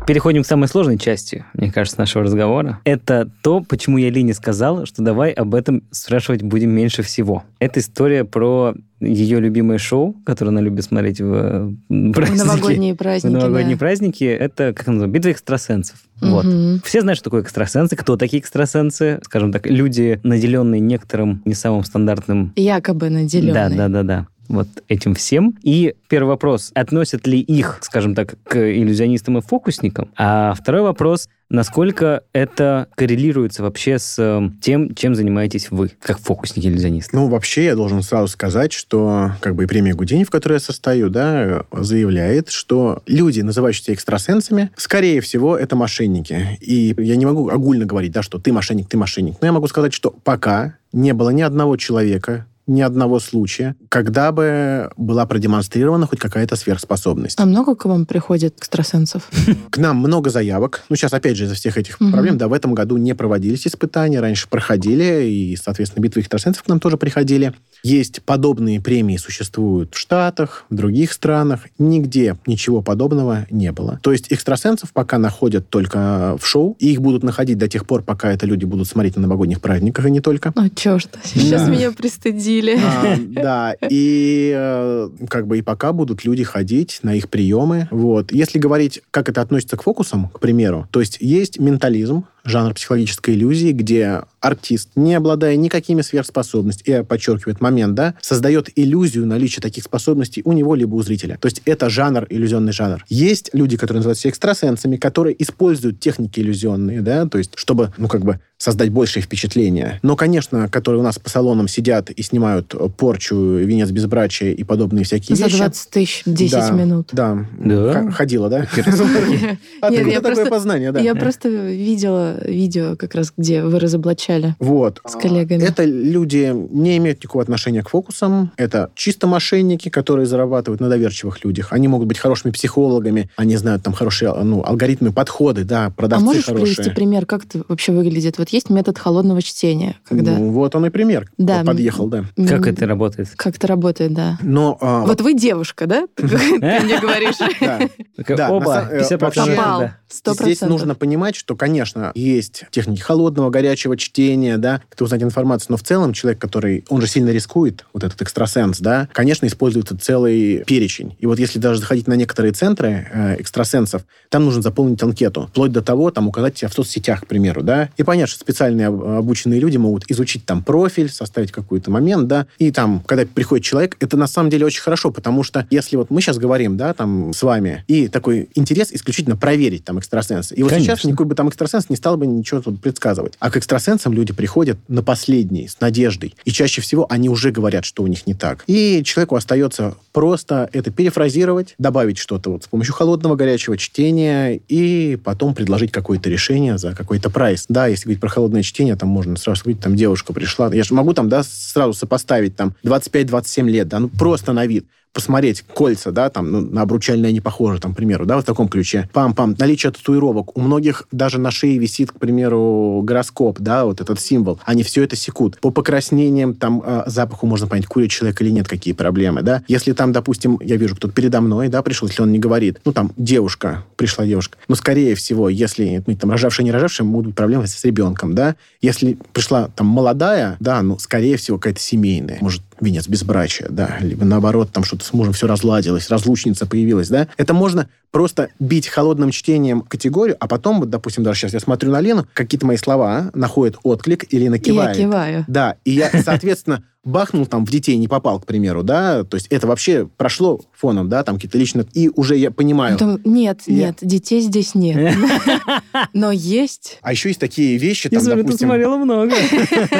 Переходим к самой сложной части, мне кажется, нашего разговора. Это то, почему я Лине сказал, что давай об этом спрашивать будем меньше всего. Это история про ее любимое шоу, которое она любит смотреть в э, В праздники. новогодние В праздники. новогодние да. праздники. Это, как называется, битва экстрасенсов. Вот. Мгм. Все знают, что такое экстрасенсы, кто такие экстрасенсы. Скажем так, люди, наделенные некоторым не самым стандартным Якобы наделенный. да, да, да, да. Вот этим всем. И первый вопрос, относят ли их, скажем так, к иллюзионистам и фокусникам? А второй вопрос, насколько это коррелируется вообще с э, тем, чем занимаетесь вы, как фокусники-иллюзионисты? Ну, вообще, я должен сразу сказать, что как бы премия Гудини, в которой я состою, да, заявляет, что люди, называющиеся экстрасенсами, скорее всего, это мошенники. И я не могу огульно говорить, да, что ты мошенник, ты мошенник. Но я могу сказать, что пока не было ни одного человека, ни одного случая, когда бы была продемонстрирована хоть какая-то сверхспособность. А много к вам приходит экстрасенсов? К нам много заявок. Ну, сейчас, опять же, из-за всех этих Мгм. проблем, да, в этом году не проводились испытания, раньше проходили, и, соответственно, битвы экстрасенсов к нам тоже приходили. Есть подобные премии, существуют в Штатах, в других странах. Нигде ничего подобного не было. То есть экстрасенсов пока находят только в шоу, и их будут находить до тех пор, пока это люди будут смотреть на новогодних праздниках, и не только. Ну, чё ж сейчас Да. меня пристыдили. А, да, и э, как бы и пока будут люди ходить на их приемы. Вот. Если говорить, как это относится к фокусам, к примеру, то есть есть ментализм, жанр психологической иллюзии, где артист, не обладая никакими сверхспособностями, я подчеркиваю этот момент, да, создает иллюзию наличия таких способностей у него либо у зрителя. То есть это жанр, иллюзионный жанр. Есть люди, которые называются экстрасенсами, которые используют техники иллюзионные, да, то есть чтобы, ну, как бы создать большее впечатление. Но, конечно, которые у нас по салонам сидят и снимают э, порчу, венец безбрачия и подобные всякие За вещи. 20 тысяч 10 Да, минут. Да. Да? Ходила, да? Откуда такое познание, да? Я просто видела видео, как раз где вы разоблачали. Вот. С коллегами. Это люди не имеют никакого отношения к фокусам. Это чисто мошенники, которые зарабатывают на доверчивых людях. Они могут быть хорошими психологами, они знают там хорошие ну, алгоритмы, подходы, да, А продавцы можешь хорошие. привести пример, как это вообще выглядит? Вот есть метод холодного чтения, когда... Ну, вот он и пример. Да. Вот Подъехал, да. Как это работает? Как это работает, да. Но а, Вот вы девушка, да? Ты мне говоришь. Оба, э, 50% вообще- Попал. Здесь нужно понимать, что, конечно, есть техники холодного, горячего чтения, да, как узнать информацию, но в целом человек, который, он же сильно рискует, вот этот экстрасенс, да, конечно, используется целый перечень. И вот если даже заходить на некоторые центры э, экстрасенсов, там нужно заполнить анкету, вплоть до того, там, указать себя в соцсетях, к примеру, да, и понять, что специальные об- обученные люди могут изучить там профиль, составить какой-то момент, да, и там, когда приходит человек, это на самом деле очень хорошо, потому что если вот мы сейчас говорим, да, там, с вами, и такой интерес исключительно проверить, там, экстрасенсы. И вот Конечно. сейчас никакой бы там экстрасенс не стал бы ничего тут предсказывать. А к экстрасенсам люди приходят на последней, с надеждой. И чаще всего они уже говорят, что у них не так. И человеку остается просто это перефразировать, добавить что-то вот с помощью холодного, горячего чтения и потом предложить какое-то решение за какой-то прайс. Да, если говорить про холодное чтение, там можно сразу сказать, там девушка пришла. Я же могу там, да, сразу сопоставить там 25-27 лет, да, ну просто на вид посмотреть кольца, да, там, ну, на обручальные не похоже, там, к примеру, да, вот в таком ключе. Пам-пам, наличие татуировок. У многих даже на шее висит, к примеру, гороскоп, да, вот этот символ. Они все это секут. По покраснениям, там, э, запаху можно понять, курит человек или нет, какие проблемы, да. Если там, допустим, я вижу, кто-то передо мной, да, пришел, если он не говорит, ну, там, девушка, пришла девушка. Но, скорее всего, если, ну, там, рожавшая, не рожавшая, могут быть проблемы с ребенком, да. Если пришла, там, молодая, да, ну, скорее всего, какая-то семейная. Может, венец безбрачия, да, либо наоборот, там что-то с мужем все разладилось, разлучница появилась, да. Это можно просто бить холодным чтением категорию, а потом, вот, допустим, даже сейчас я смотрю на Лену, какие-то мои слова находят отклик, или И я накивает. киваю. Да, и я, соответственно, бахнул там в детей, не попал, к примеру, да, то есть это вообще прошло фоном, да, там какие-то лично, и уже я понимаю. Потом, нет, Я- нет, детей здесь нет. Но есть. А еще есть такие вещи, Я там, ты допустим... смотрела много.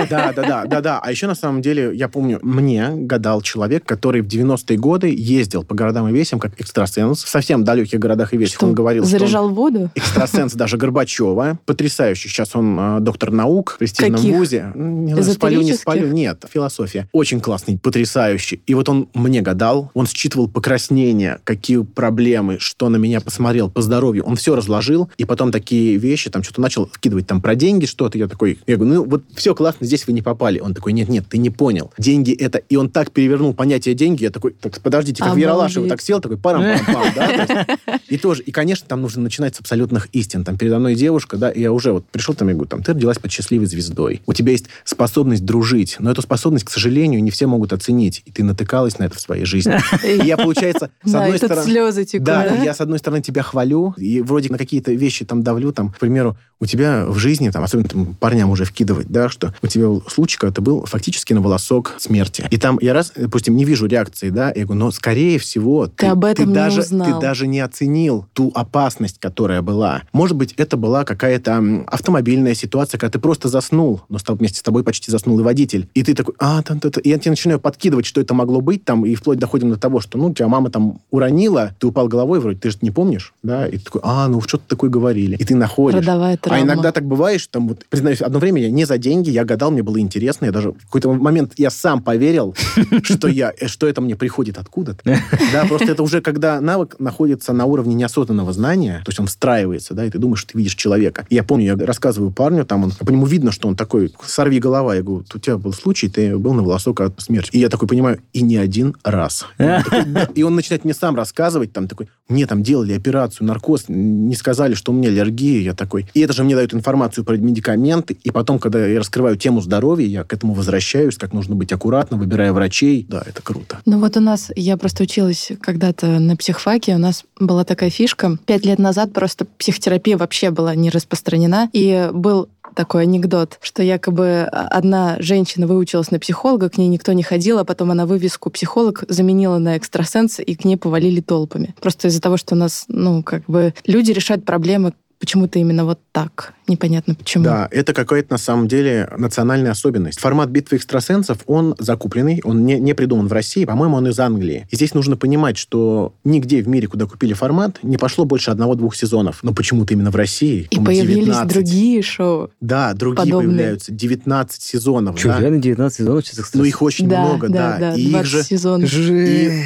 Да, да, да, да, да. А еще на самом деле, я помню, мне гадал человек, который в 90-е годы ездил по городам и весям как экстрасенс. В совсем далеких городах и весях он говорил, заряжал воду? экстрасенс даже Горбачева. Потрясающий. Сейчас он э, доктор наук в престижном вузе. Не спалю, не спалю. Нет, философия. Очень классный, потрясающий. И вот он мне гадал, он считывал покраснения, какие проблемы, что на меня посмотрел по здоровью. Он все разложил, и потом такие вещи, там что-то начал вкидывать там про деньги что-то. Я такой, я говорю, ну вот все классно, здесь вы не попали. Он такой, нет-нет, ты не понял. Деньги это... И он так перевернул понятие деньги, я такой, так, подождите, как в Яралашево Обалдеть. так сел, такой парам пам пам да? И тоже, и, конечно, там нужно начинать с абсолютных истин. Там передо мной девушка, да, и я уже вот пришел там, я говорю, там, ты родилась под счастливой звездой. У тебя есть способность дружить, но эту способность, к сожалению, не все могут оценить. И ты натыкалась на это в своей жизни. И я, получается, с одной стороны... слезы текут. Да, я, с одной стороны, тебя хвалю, и вроде на какие-то вещи там давлю, там, к примеру, у тебя в жизни, там, особенно там, парням уже вкидывать, да, что у тебя был случай, когда ты был фактически на волосок смерти. И там я раз, допустим, не вижу реакции, да, я говорю, но, скорее всего, ты, об этом не даже, узнал. ты даже не оценил ту опасность, которая была. Может быть, это была какая-то автомобильная ситуация, когда ты просто заснул, но стал вместе с тобой почти заснул и водитель. И ты такой, а, там, там, там». и я тебе начинаю подкидывать, что это могло быть, там, и вплоть доходим до того, что, ну, тебя мама там уронила, ты упал головой, вроде, ты же не помнишь, да, и ты такой, а, ну, что-то такое говорили. И ты находишь. Родовая А травма. иногда так бывает, что там вот, признаюсь, одно время я не за деньги, я гадал, мне было интересно, я даже в какой-то момент я сам поверил, что я, э, что это мне приходит откуда-то. Да, просто это уже когда навык находится на уровне неосознанного знания, то есть он встраивается, да, и ты думаешь, что ты видишь человека. И я помню, я рассказываю парню, там он, по нему видно, что он такой, сорви голова. Я говорю, у тебя был случай, ты был на волосок от смерти. И я такой понимаю, и не один раз. И он начинает мне сам рассказывать, там такой, мне там делали операцию, наркоз, не сказали, что у меня аллергия, я такой. И это же мне дает информацию про медикаменты, и потом, когда я раскрываю тему здоровья, я к этому возвращаюсь, как нужно быть аккуратно, выбирая врачей. Да, это круто. Ну вот у нас, я просто училась когда-то на психфаке, у нас была такая фишка. Пять лет назад просто психотерапия вообще была не распространена, и был такой анекдот, что якобы одна женщина выучилась на психолога, к ней никто не ходил, а потом она вывеску психолог заменила на экстрасенс, и к ней повалили толпами. Просто из-за того, что у нас, ну, как бы люди решают проблемы почему-то именно вот так. Непонятно почему. Да, это какая-то на самом деле национальная особенность. Формат битвы экстрасенсов, он закупленный, он не, не придуман в России, по-моему, он из Англии. И здесь нужно понимать, что нигде в мире, куда купили формат, не пошло больше одного-двух сезонов. Но почему-то именно в России. И появились 19. другие шоу. Да, другие подобные. появляются. 19 сезонов. Что, да. реально 19 сезонов сейчас экстрасенс? Ну, их очень да, много, да. да, И их 20 же... сезонов. И, и-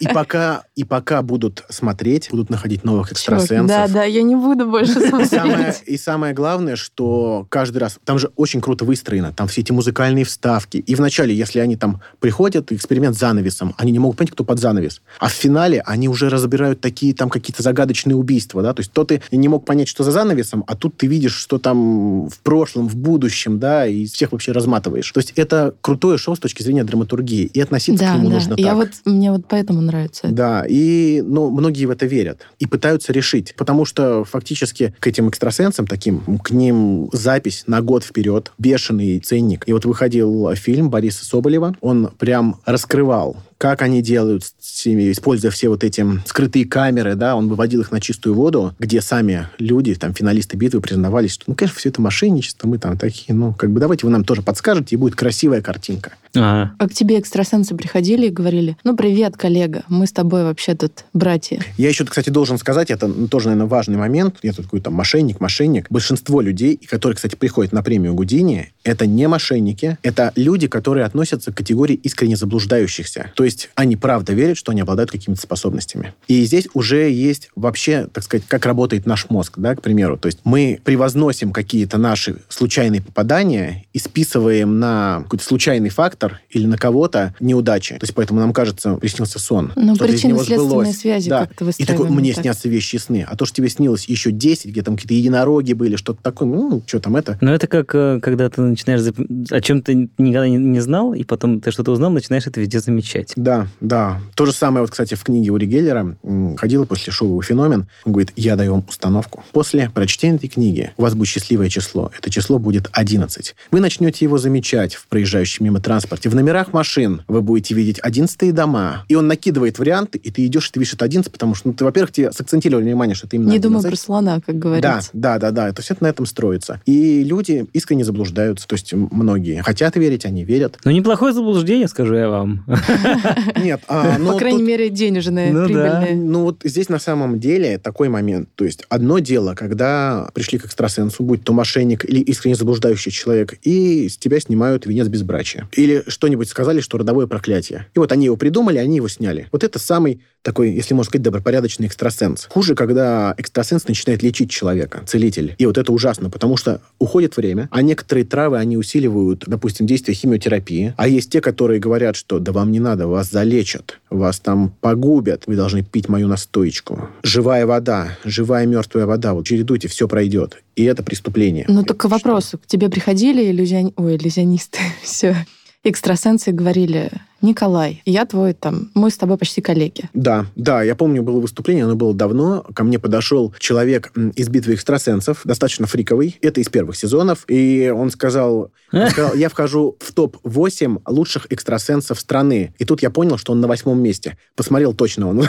и пока, и пока будут смотреть, будут находить новых Чувак, экстрасенсов. Да, да, я не буду больше И самое, смотреть. и самое главное, что каждый раз... Там же очень круто выстроено. Там все эти музыкальные вставки. И вначале, если они там приходят, эксперимент с занавесом, они не могут понять, кто под занавес. А в финале они уже разбирают такие там какие-то загадочные убийства, да? То есть то ты не мог понять, что за занавесом, а тут ты видишь, что там в прошлом, в будущем, да, и всех вообще разматываешь. То есть это крутое шоу с точки зрения драматургии. И относиться Да, к нему да. нужно Я так. вот, мне вот поэтому нравится. это. Да, и ну, многие в это верят и пытаются решить, потому что фактически к этим экстрасенсам таким, к ним запись на год вперед, бешеный ценник. И вот выходил фильм Бориса Соболева, он прям раскрывал как они делают, с ними, используя все вот эти скрытые камеры, да, он выводил их на чистую воду, где сами люди, там, финалисты битвы признавались, что, ну, конечно, все это мошенничество, мы там такие, ну, как бы давайте вы нам тоже подскажете, и будет красивая картинка. Ага. А к тебе экстрасенсы приходили и говорили, ну, привет, коллега, мы с тобой вообще тут братья. Я еще, кстати, должен сказать, это ну, тоже, наверное, важный момент. Я тут такой там мошенник, мошенник. Большинство людей, которые, кстати, приходят на премию Гудини, это не мошенники, это люди, которые относятся к категории искренне заблуждающихся. То есть они правда верят, что они обладают какими-то способностями. И здесь уже есть вообще, так сказать, как работает наш мозг, да, к примеру. То есть мы превозносим какие-то наши случайные попадания и списываем на какой-то случайный фактор или на кого-то неудачи. То есть поэтому нам кажется, приснился сон. Ну, из него причинно-следственные связи Да. как-то И такой, мне так. снятся вещи и сны. А то, что тебе снилось еще 10, где там какие-то единороги были, что-то такое, ну, что там это. Но это как, э, когда ты начинаешь зап- о чем ты никогда не, не знал, и потом ты что-то узнал, начинаешь это везде замечать. Да, да. То же самое, вот, кстати, в книге Ури Геллера ходила после шоу «Феномен». Он говорит, я даю вам установку. После прочтения этой книги у вас будет счастливое число. Это число будет 11. Вы начнете его замечать в проезжающем мимо транспорте. В номерах машин вы будете видеть 11 дома. И он накидывает варианты, и ты идешь, и ты видишь это 11, потому что, ну, ты, во-первых, тебе сакцентировали внимание, что это именно Не думай 11. про слона, как Да, говорится. да, да, да. То есть это на этом строится. И люди искренне заблуждаются. То есть многие хотят верить, они верят. Ну, неплохое заблуждение, скажу я вам. Нет, а, ну, По крайней тут- мере, денежные, Ну да. прибыльные. Ну вот здесь на самом деле такой момент. То есть одно дело, когда пришли к экстрасенсу, будь то мошенник или искренне заблуждающий человек, и с тебя снимают венец безбрачия. Или что-нибудь сказали, что родовое проклятие. И вот они его придумали, они его сняли. Вот это самый такой, если можно сказать, добропорядочный экстрасенс. Хуже, когда экстрасенс начинает лечить человека, целитель. И вот это ужасно, потому что уходит время, а некоторые травы, они усиливают, допустим, действие химиотерапии, а есть те, которые говорят, что да вам не надо, вас залечат, вас там погубят, вы должны пить мою настоечку. Живая вода, живая мертвая вода, вот чередуйте, все пройдет. И это преступление. Ну, так к что? К тебе приходили иллюзион... Ой, иллюзионисты, все. Экстрасенсы говорили, Николай, я твой там, мы с тобой почти коллеги. Да, да, я помню, было выступление, оно было давно. Ко мне подошел человек из битвы экстрасенсов, достаточно фриковый. Это из первых сезонов. И он сказал, он сказал, я вхожу в топ-8 лучших экстрасенсов страны. И тут я понял, что он на восьмом месте. Посмотрел точно он.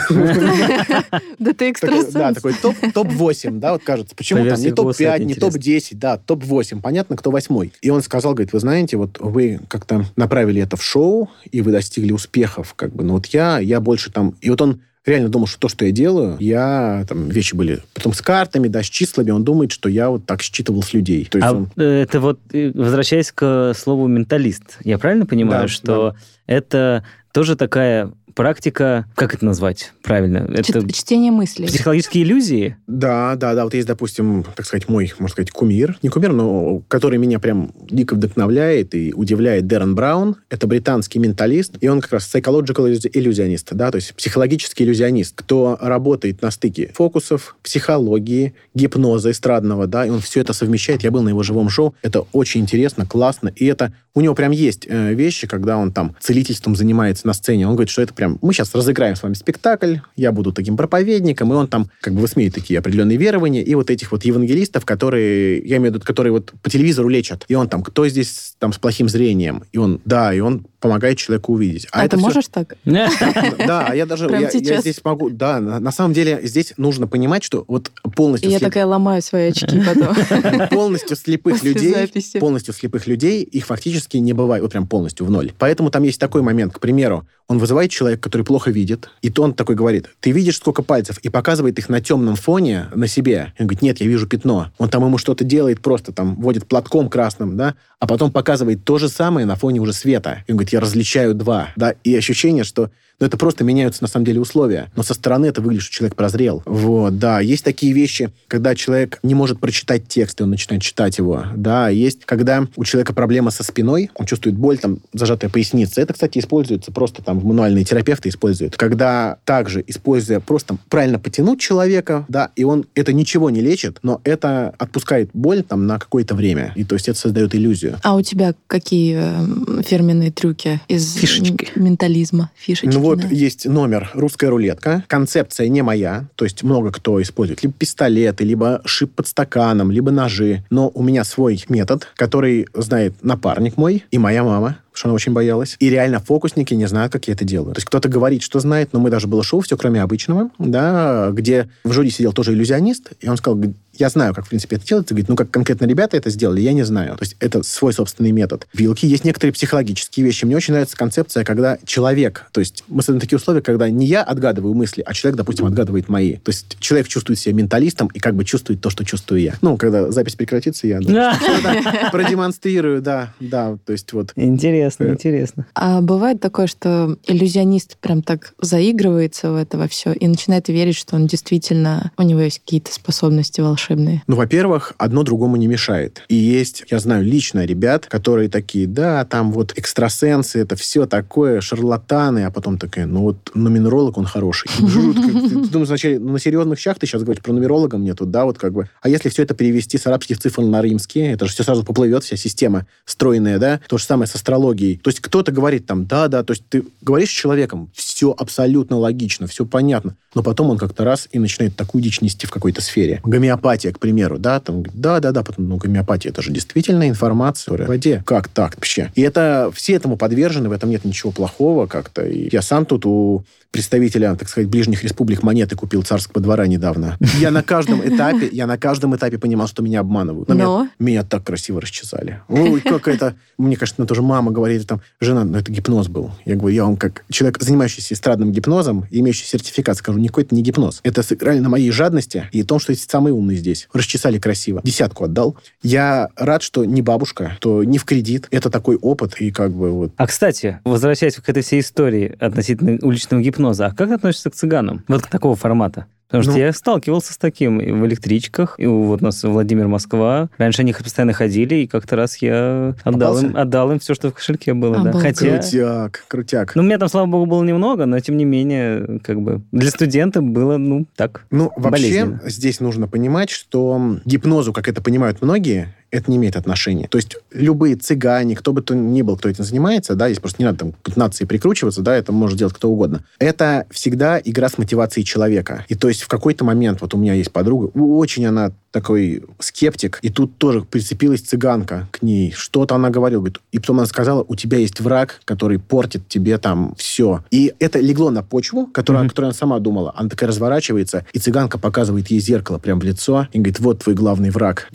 Да ты экстрасенс. Да, такой топ, топ-8, да, вот кажется. Почему По там не версии голоса топ-5, это не интересно. топ-10, да, топ-8. Понятно, кто восьмой. И он сказал, говорит, вы знаете, вот вы как-то направили это в шоу, и вы достигли успехов, как бы, но вот я, я больше там... И вот он реально думал, что то, что я делаю, я, там, вещи были потом с картами, да, с числами, он думает, что я вот так считывал с людей. То есть А он... э, это вот, э, возвращаясь к слову менталист, я правильно понимаю, Да, что это тоже такая практика, как это назвать правильно? Это Чит- Чтение мыслей. психологические иллюзии? Да, да, да. Вот есть, допустим, так сказать, мой, можно сказать, кумир. Не кумир, но который меня прям дико вдохновляет и удивляет Дэрон Браун. Это британский менталист. И он как раз psychological иллюзионист, да, то есть психологический иллюзионист, кто работает на стыке фокусов, психологии, гипноза эстрадного, да, и он все это совмещает. Я был на его живом шоу. Это очень интересно, классно. И это у него прям есть э, вещи, когда он там целительством занимается на сцене. Он говорит, что это прям... Мы сейчас разыграем с вами спектакль, я буду таким проповедником, и он там как бы высмеет такие определенные верования, и вот этих вот евангелистов, которые, я имею в виду, которые вот по телевизору лечат. И он там, кто здесь там с плохим зрением? И он, да, и он помогает человеку увидеть. А, ты всё- можешь так? да, а я даже я, здесь могу. Да, на, на самом деле здесь нужно понимать, что вот И полностью я такая ломаю свои очки потом. полностью слепых людей, полностью слепых людей, их фактически не бывает, вот прям полностью в ноль. Поэтому там есть такой момент, к примеру, он вызывает человека, который плохо видит, и то он такой говорит, ты видишь сколько пальцев, и показывает их на темном фоне на себе. И он говорит, нет, я вижу пятно. Он там ему что-то делает, просто там водит платком красным, да, а потом показывает то же самое на фоне уже света. И он говорит, я различаю два, да, и ощущение, что ну, это просто меняются, на самом деле, условия. Но со стороны это выглядит, что человек прозрел. Вот, да. Есть такие вещи, когда человек не может прочитать текст, и он начинает читать его. Да, есть, когда у человека проблема со спиной, он чувствует боль, там, зажатая поясница. Это, кстати, используется просто там, мануальные терапевты используют. Когда также, используя просто правильно потянуть человека, да, и он это ничего не лечит, но это отпускает боль там на какое-то время. И то есть это создает иллюзию. А у тебя какие э, фирменные трюки из Фишечки. м- ментализма? Фишечки. Ну Вот есть номер «Русская рулетка». Концепция не моя, то есть много кто использует либо пистолеты, либо шип под стаканом, либо ножи. Но у меня свой метод, который знает напарник мой и моя мама что она очень боялась. И реально фокусники не знают, как я это делаю. То есть кто-то говорит, что знает, но мы даже было шоу «Все, кроме обычного», да, где в жюри сидел тоже иллюзионист, и он сказал, я знаю, как, в принципе, это делается. Говорит, ну, как конкретно ребята это сделали, я не знаю. То есть это свой собственный метод. В вилке есть некоторые психологические вещи. Мне очень нравится концепция, когда человек, то есть мы создаем такие условия, когда не я отгадываю мысли, а человек, допустим, отгадывает мои. То есть человек чувствует себя менталистом и как бы чувствует то, что чувствую я. Ну, когда запись прекратится, я продемонстрирую, да, да. То есть вот. Интересно, Э. интересно. А бывает такое, что иллюзионист прям так заигрывается в это во все и начинает верить, что он действительно, у него есть какие-то способности волшебные. Ну, во-первых, одно другому не мешает. И есть, я знаю лично ребят, которые такие, да, там вот экстрасенсы, это все такое, шарлатаны, а потом такая, ну вот нумеролог, он хороший. Жутко. Ты думаешь, вначале, ну, на серьезных щах ты сейчас говоришь про нумеролога мне тут, да, вот как бы. А если все это перевести с арабских цифр на римские, это же все сразу поплывет, вся система стройная, да? То же самое с астрологией. То есть кто-то говорит там, да, да, то есть ты говоришь с человеком, все абсолютно логично, все понятно, но потом он как-то раз и начинает такую дичь нести в какой-то сфере. Гомеопатия, к примеру, да, там, да, да, да, потом, ну, гомеопатия, это же действительно информация в воде. Как так вообще? И это, все этому подвержены, в этом нет ничего плохого как-то. И я сам тут у представителя, так сказать, ближних республик монеты купил царского двора недавно. Я на каждом этапе, я на каждом этапе понимал, что меня обманывают. Но Но? Меня, меня так красиво расчесали. Ой, как это... Мне кажется, ну, тоже мама говорит, там, жена, ну, это гипноз был. Я говорю, я вам как человек, занимающийся эстрадным гипнозом, имеющий сертификат, скажу, никакой это не гипноз. Это сыграли на моей жадности и том, что есть самый умный здесь. Расчесали красиво. Десятку отдал. Я рад, что не бабушка, то не в кредит. Это такой опыт, и как бы вот А, кстати, возвращаясь к этой всей истории относительно уличного гипноза, а как ты относишься к цыганам? Вот к такого формата? Потому что Ну- я сталкивался с таким и в электричках, и вот у нас Владимир Москва. Раньше они постоянно ходили, и как-то раз я отдал им, отдал им все, что в кошельке было. да. Обалдеть. Хотя... крутяк, крутяк. Ну, у меня там, слава богу, было немного, но тем не менее, как бы для студента было, ну, так. Ну, вообще, здесь нужно понимать, что гипнозу, как это понимают многие, это не имеет отношения. То есть любые цыгане, кто бы то ни был, кто этим занимается, да, здесь просто не надо там к нации прикручиваться, да, это может делать кто угодно. Это всегда игра с мотивацией человека. И то есть в какой-то момент, вот у меня есть подруга, очень она такой скептик, и тут тоже прицепилась цыганка к ней. Что-то она говорила, говорит, и потом она сказала, у тебя есть враг, который портит тебе там все. И это легло на почву, которую, Мгм. которую она сама думала. Она такая разворачивается, и цыганка показывает ей зеркало прямо в лицо, и говорит, вот твой главный враг.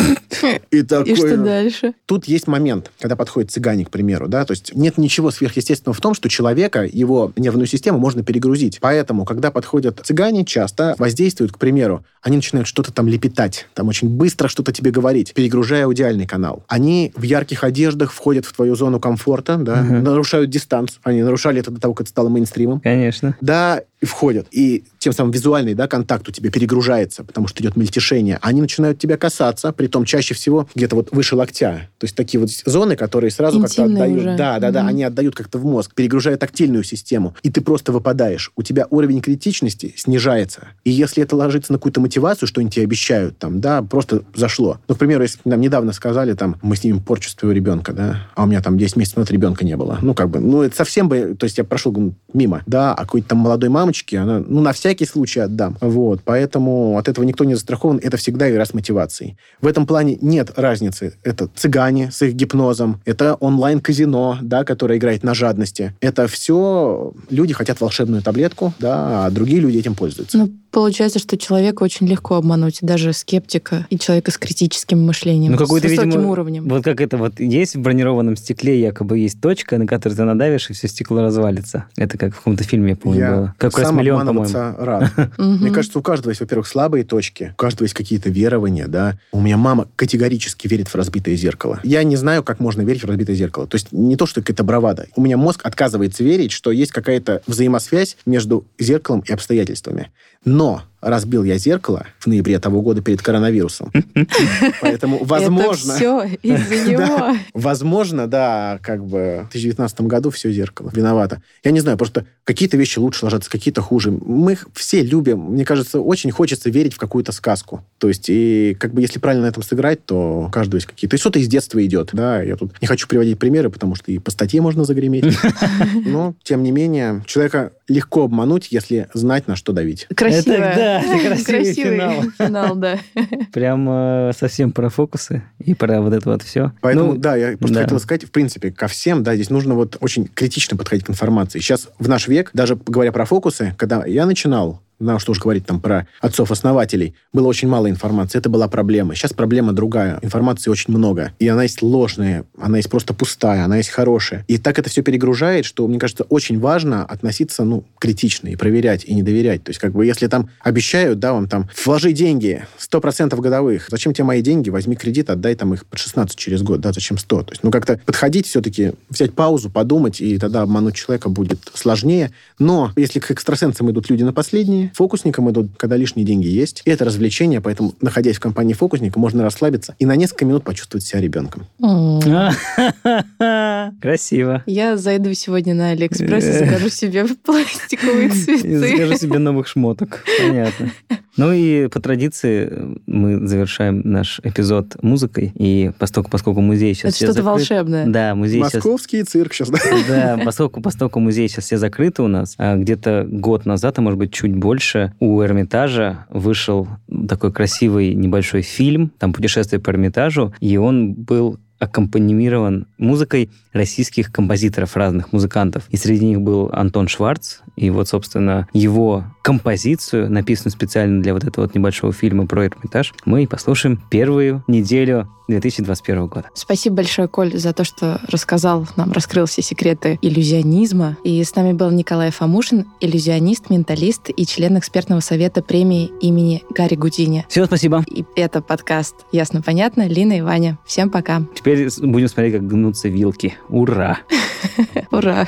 И такой... И что дальше? Тут есть момент, когда подходит цыгане, к примеру, да, то есть нет ничего сверхъестественного в том, что человека, его нервную систему можно перегрузить. Поэтому, когда подходят цыгане, часто воздействуют, к примеру, они начинают что-то там лепетать, там очень быстро что-то тебе говорить, перегружая аудиальный канал. Они в ярких одеждах входят в твою зону комфорта, да, Мгм. нарушают дистанцию. Они нарушали это до того, как это стало мейнстримом. Конечно. Да, и входят. И тем самым визуальный да, контакт у тебя перегружается, потому что идет мельтешение. Они начинают тебя касаться, при том чаще всего где-то вот выше локтя. То есть такие вот зоны, которые сразу как-то отдают. уже. Да, да, да, Мгм. они отдают как-то в мозг, перегружая тактильную систему. И ты просто выпадаешь. У тебя уровень критичности снижается. И если это ложится на какую-то мотивацию, что они тебе обещают, там, да, просто зашло. Ну, к примеру, если нам недавно сказали, там, мы снимем твоего ребенка, да, а у меня там 10 месяцев назад ребенка не было. Ну, как бы, ну, это совсем бы, то есть я прошел мимо, да, а какой-то там молодой мамочке, она, ну, на всякий случай отдам. Вот, поэтому от этого никто не застрахован, это всегда игра с мотивацией. В этом плане нет разницы. Это цыгане с их гипнозом, это онлайн-казино, да, которое играет на жадности. Это все люди хотят волшебную таблетку, да, а другие люди этим пользуются. Ну, получается, что человека очень легко обмануть, даже скептика и человека с критическим мышлением, Ну, какой-то, с высоким видимо, уровнем. Вот как это вот есть в бронированном стекле якобы есть точка, на которую ты надавишь, и все стекло развалится. Это как в каком-то фильме, по-моему, Я было. Как раз сам миллион, по-моему. обманываться рад. Мне кажется, у каждого есть, во-первых, слабые точки, у каждого есть какие-то верования, да. У меня мама категорически верит в разбитое зеркало. Я не знаю, как можно верить в разбитое зеркало. То есть не то, что это бравада. У меня мозг отказывается верить, что есть какая-то взаимосвязь между зеркалом и обстоятельствами. Но разбил я зеркало в ноябре того года перед коронавирусом. Поэтому, возможно... Это все из-за него. Возможно, да, как бы в 2019 году все зеркало виновато. Я не знаю, просто какие-то вещи лучше ложатся, какие-то хуже. Мы все любим, мне кажется, очень хочется верить в какую-то сказку. То есть, и как бы если правильно на этом сыграть, то у каждого есть какие-то... И что-то из детства идет, да. Я тут не хочу приводить примеры, потому что и по статье можно загреметь. Но, тем не менее, человека легко обмануть, если знать, на что давить. Красиво. Это, да, это красивый финал. финал, да. Прям э, совсем про фокусы и про вот это вот все. Поэтому, Ну, да, я просто да. хотел сказать, в принципе, ко всем, да, здесь нужно вот очень критично подходить к информации. Сейчас, в наш век, даже говоря про фокусы, когда я начинал, ну, что уж говорить там про отцов-основателей, было очень мало информации, это была проблема. Сейчас проблема другая, информации очень много. И она есть ложная, она есть просто пустая, она есть хорошая. И так это все перегружает, что, мне кажется, очень важно относиться, ну, критично и проверять, и не доверять. То есть, как бы, если там обещают, да, вам там, вложи деньги, 100% годовых, зачем тебе мои деньги, возьми кредит, отдай там их под 16 через год, да, зачем 100? То есть, ну, как-то подходить все-таки, взять паузу, подумать, и тогда обмануть человека будет сложнее. Но если к экстрасенсам идут люди на последние, фокусникам идут, когда лишние деньги есть. И это развлечение, поэтому, находясь в компании фокусника, можно расслабиться и на несколько минут почувствовать себя ребенком. Красиво. Я зайду сегодня на Алиэкспресс и Э. закажу себе пластиковые И цветы. закажи себе новых шмоток. Понятно. Ну и по традиции э, мы завершаем наш эпизод музыкой. И поскольку, поскольку музей сейчас Это все что-то закрыт- волшебное. Да, музей сейчас... Московский цирк сейчас, да? Да, поскольку, поскольку музей сейчас все закрыты у нас, а где-то год назад, а может быть чуть больше, у Эрмитажа вышел такой красивый небольшой фильм, там путешествие по Эрмитажу, и он был аккомпанирован музыкой российских композиторов, разных музыкантов. И среди них был Антон Шварц. И вот, собственно, его композицию, написанную специально для вот этого вот небольшого фильма про Эрмитаж, мы и послушаем первую неделю 2021 года. Спасибо большое, Коль, за то, что рассказал нам, раскрыл все секреты иллюзионизма. И с нами был Николай Фомушин, иллюзионист, менталист и член экспертного совета премии имени Гарри Гудини. Всем спасибо. И это подкаст «Ясно-понятно». Лина и Ваня. Всем пока. Теперь будем смотреть, как гнутся вилки. Ура! Ура!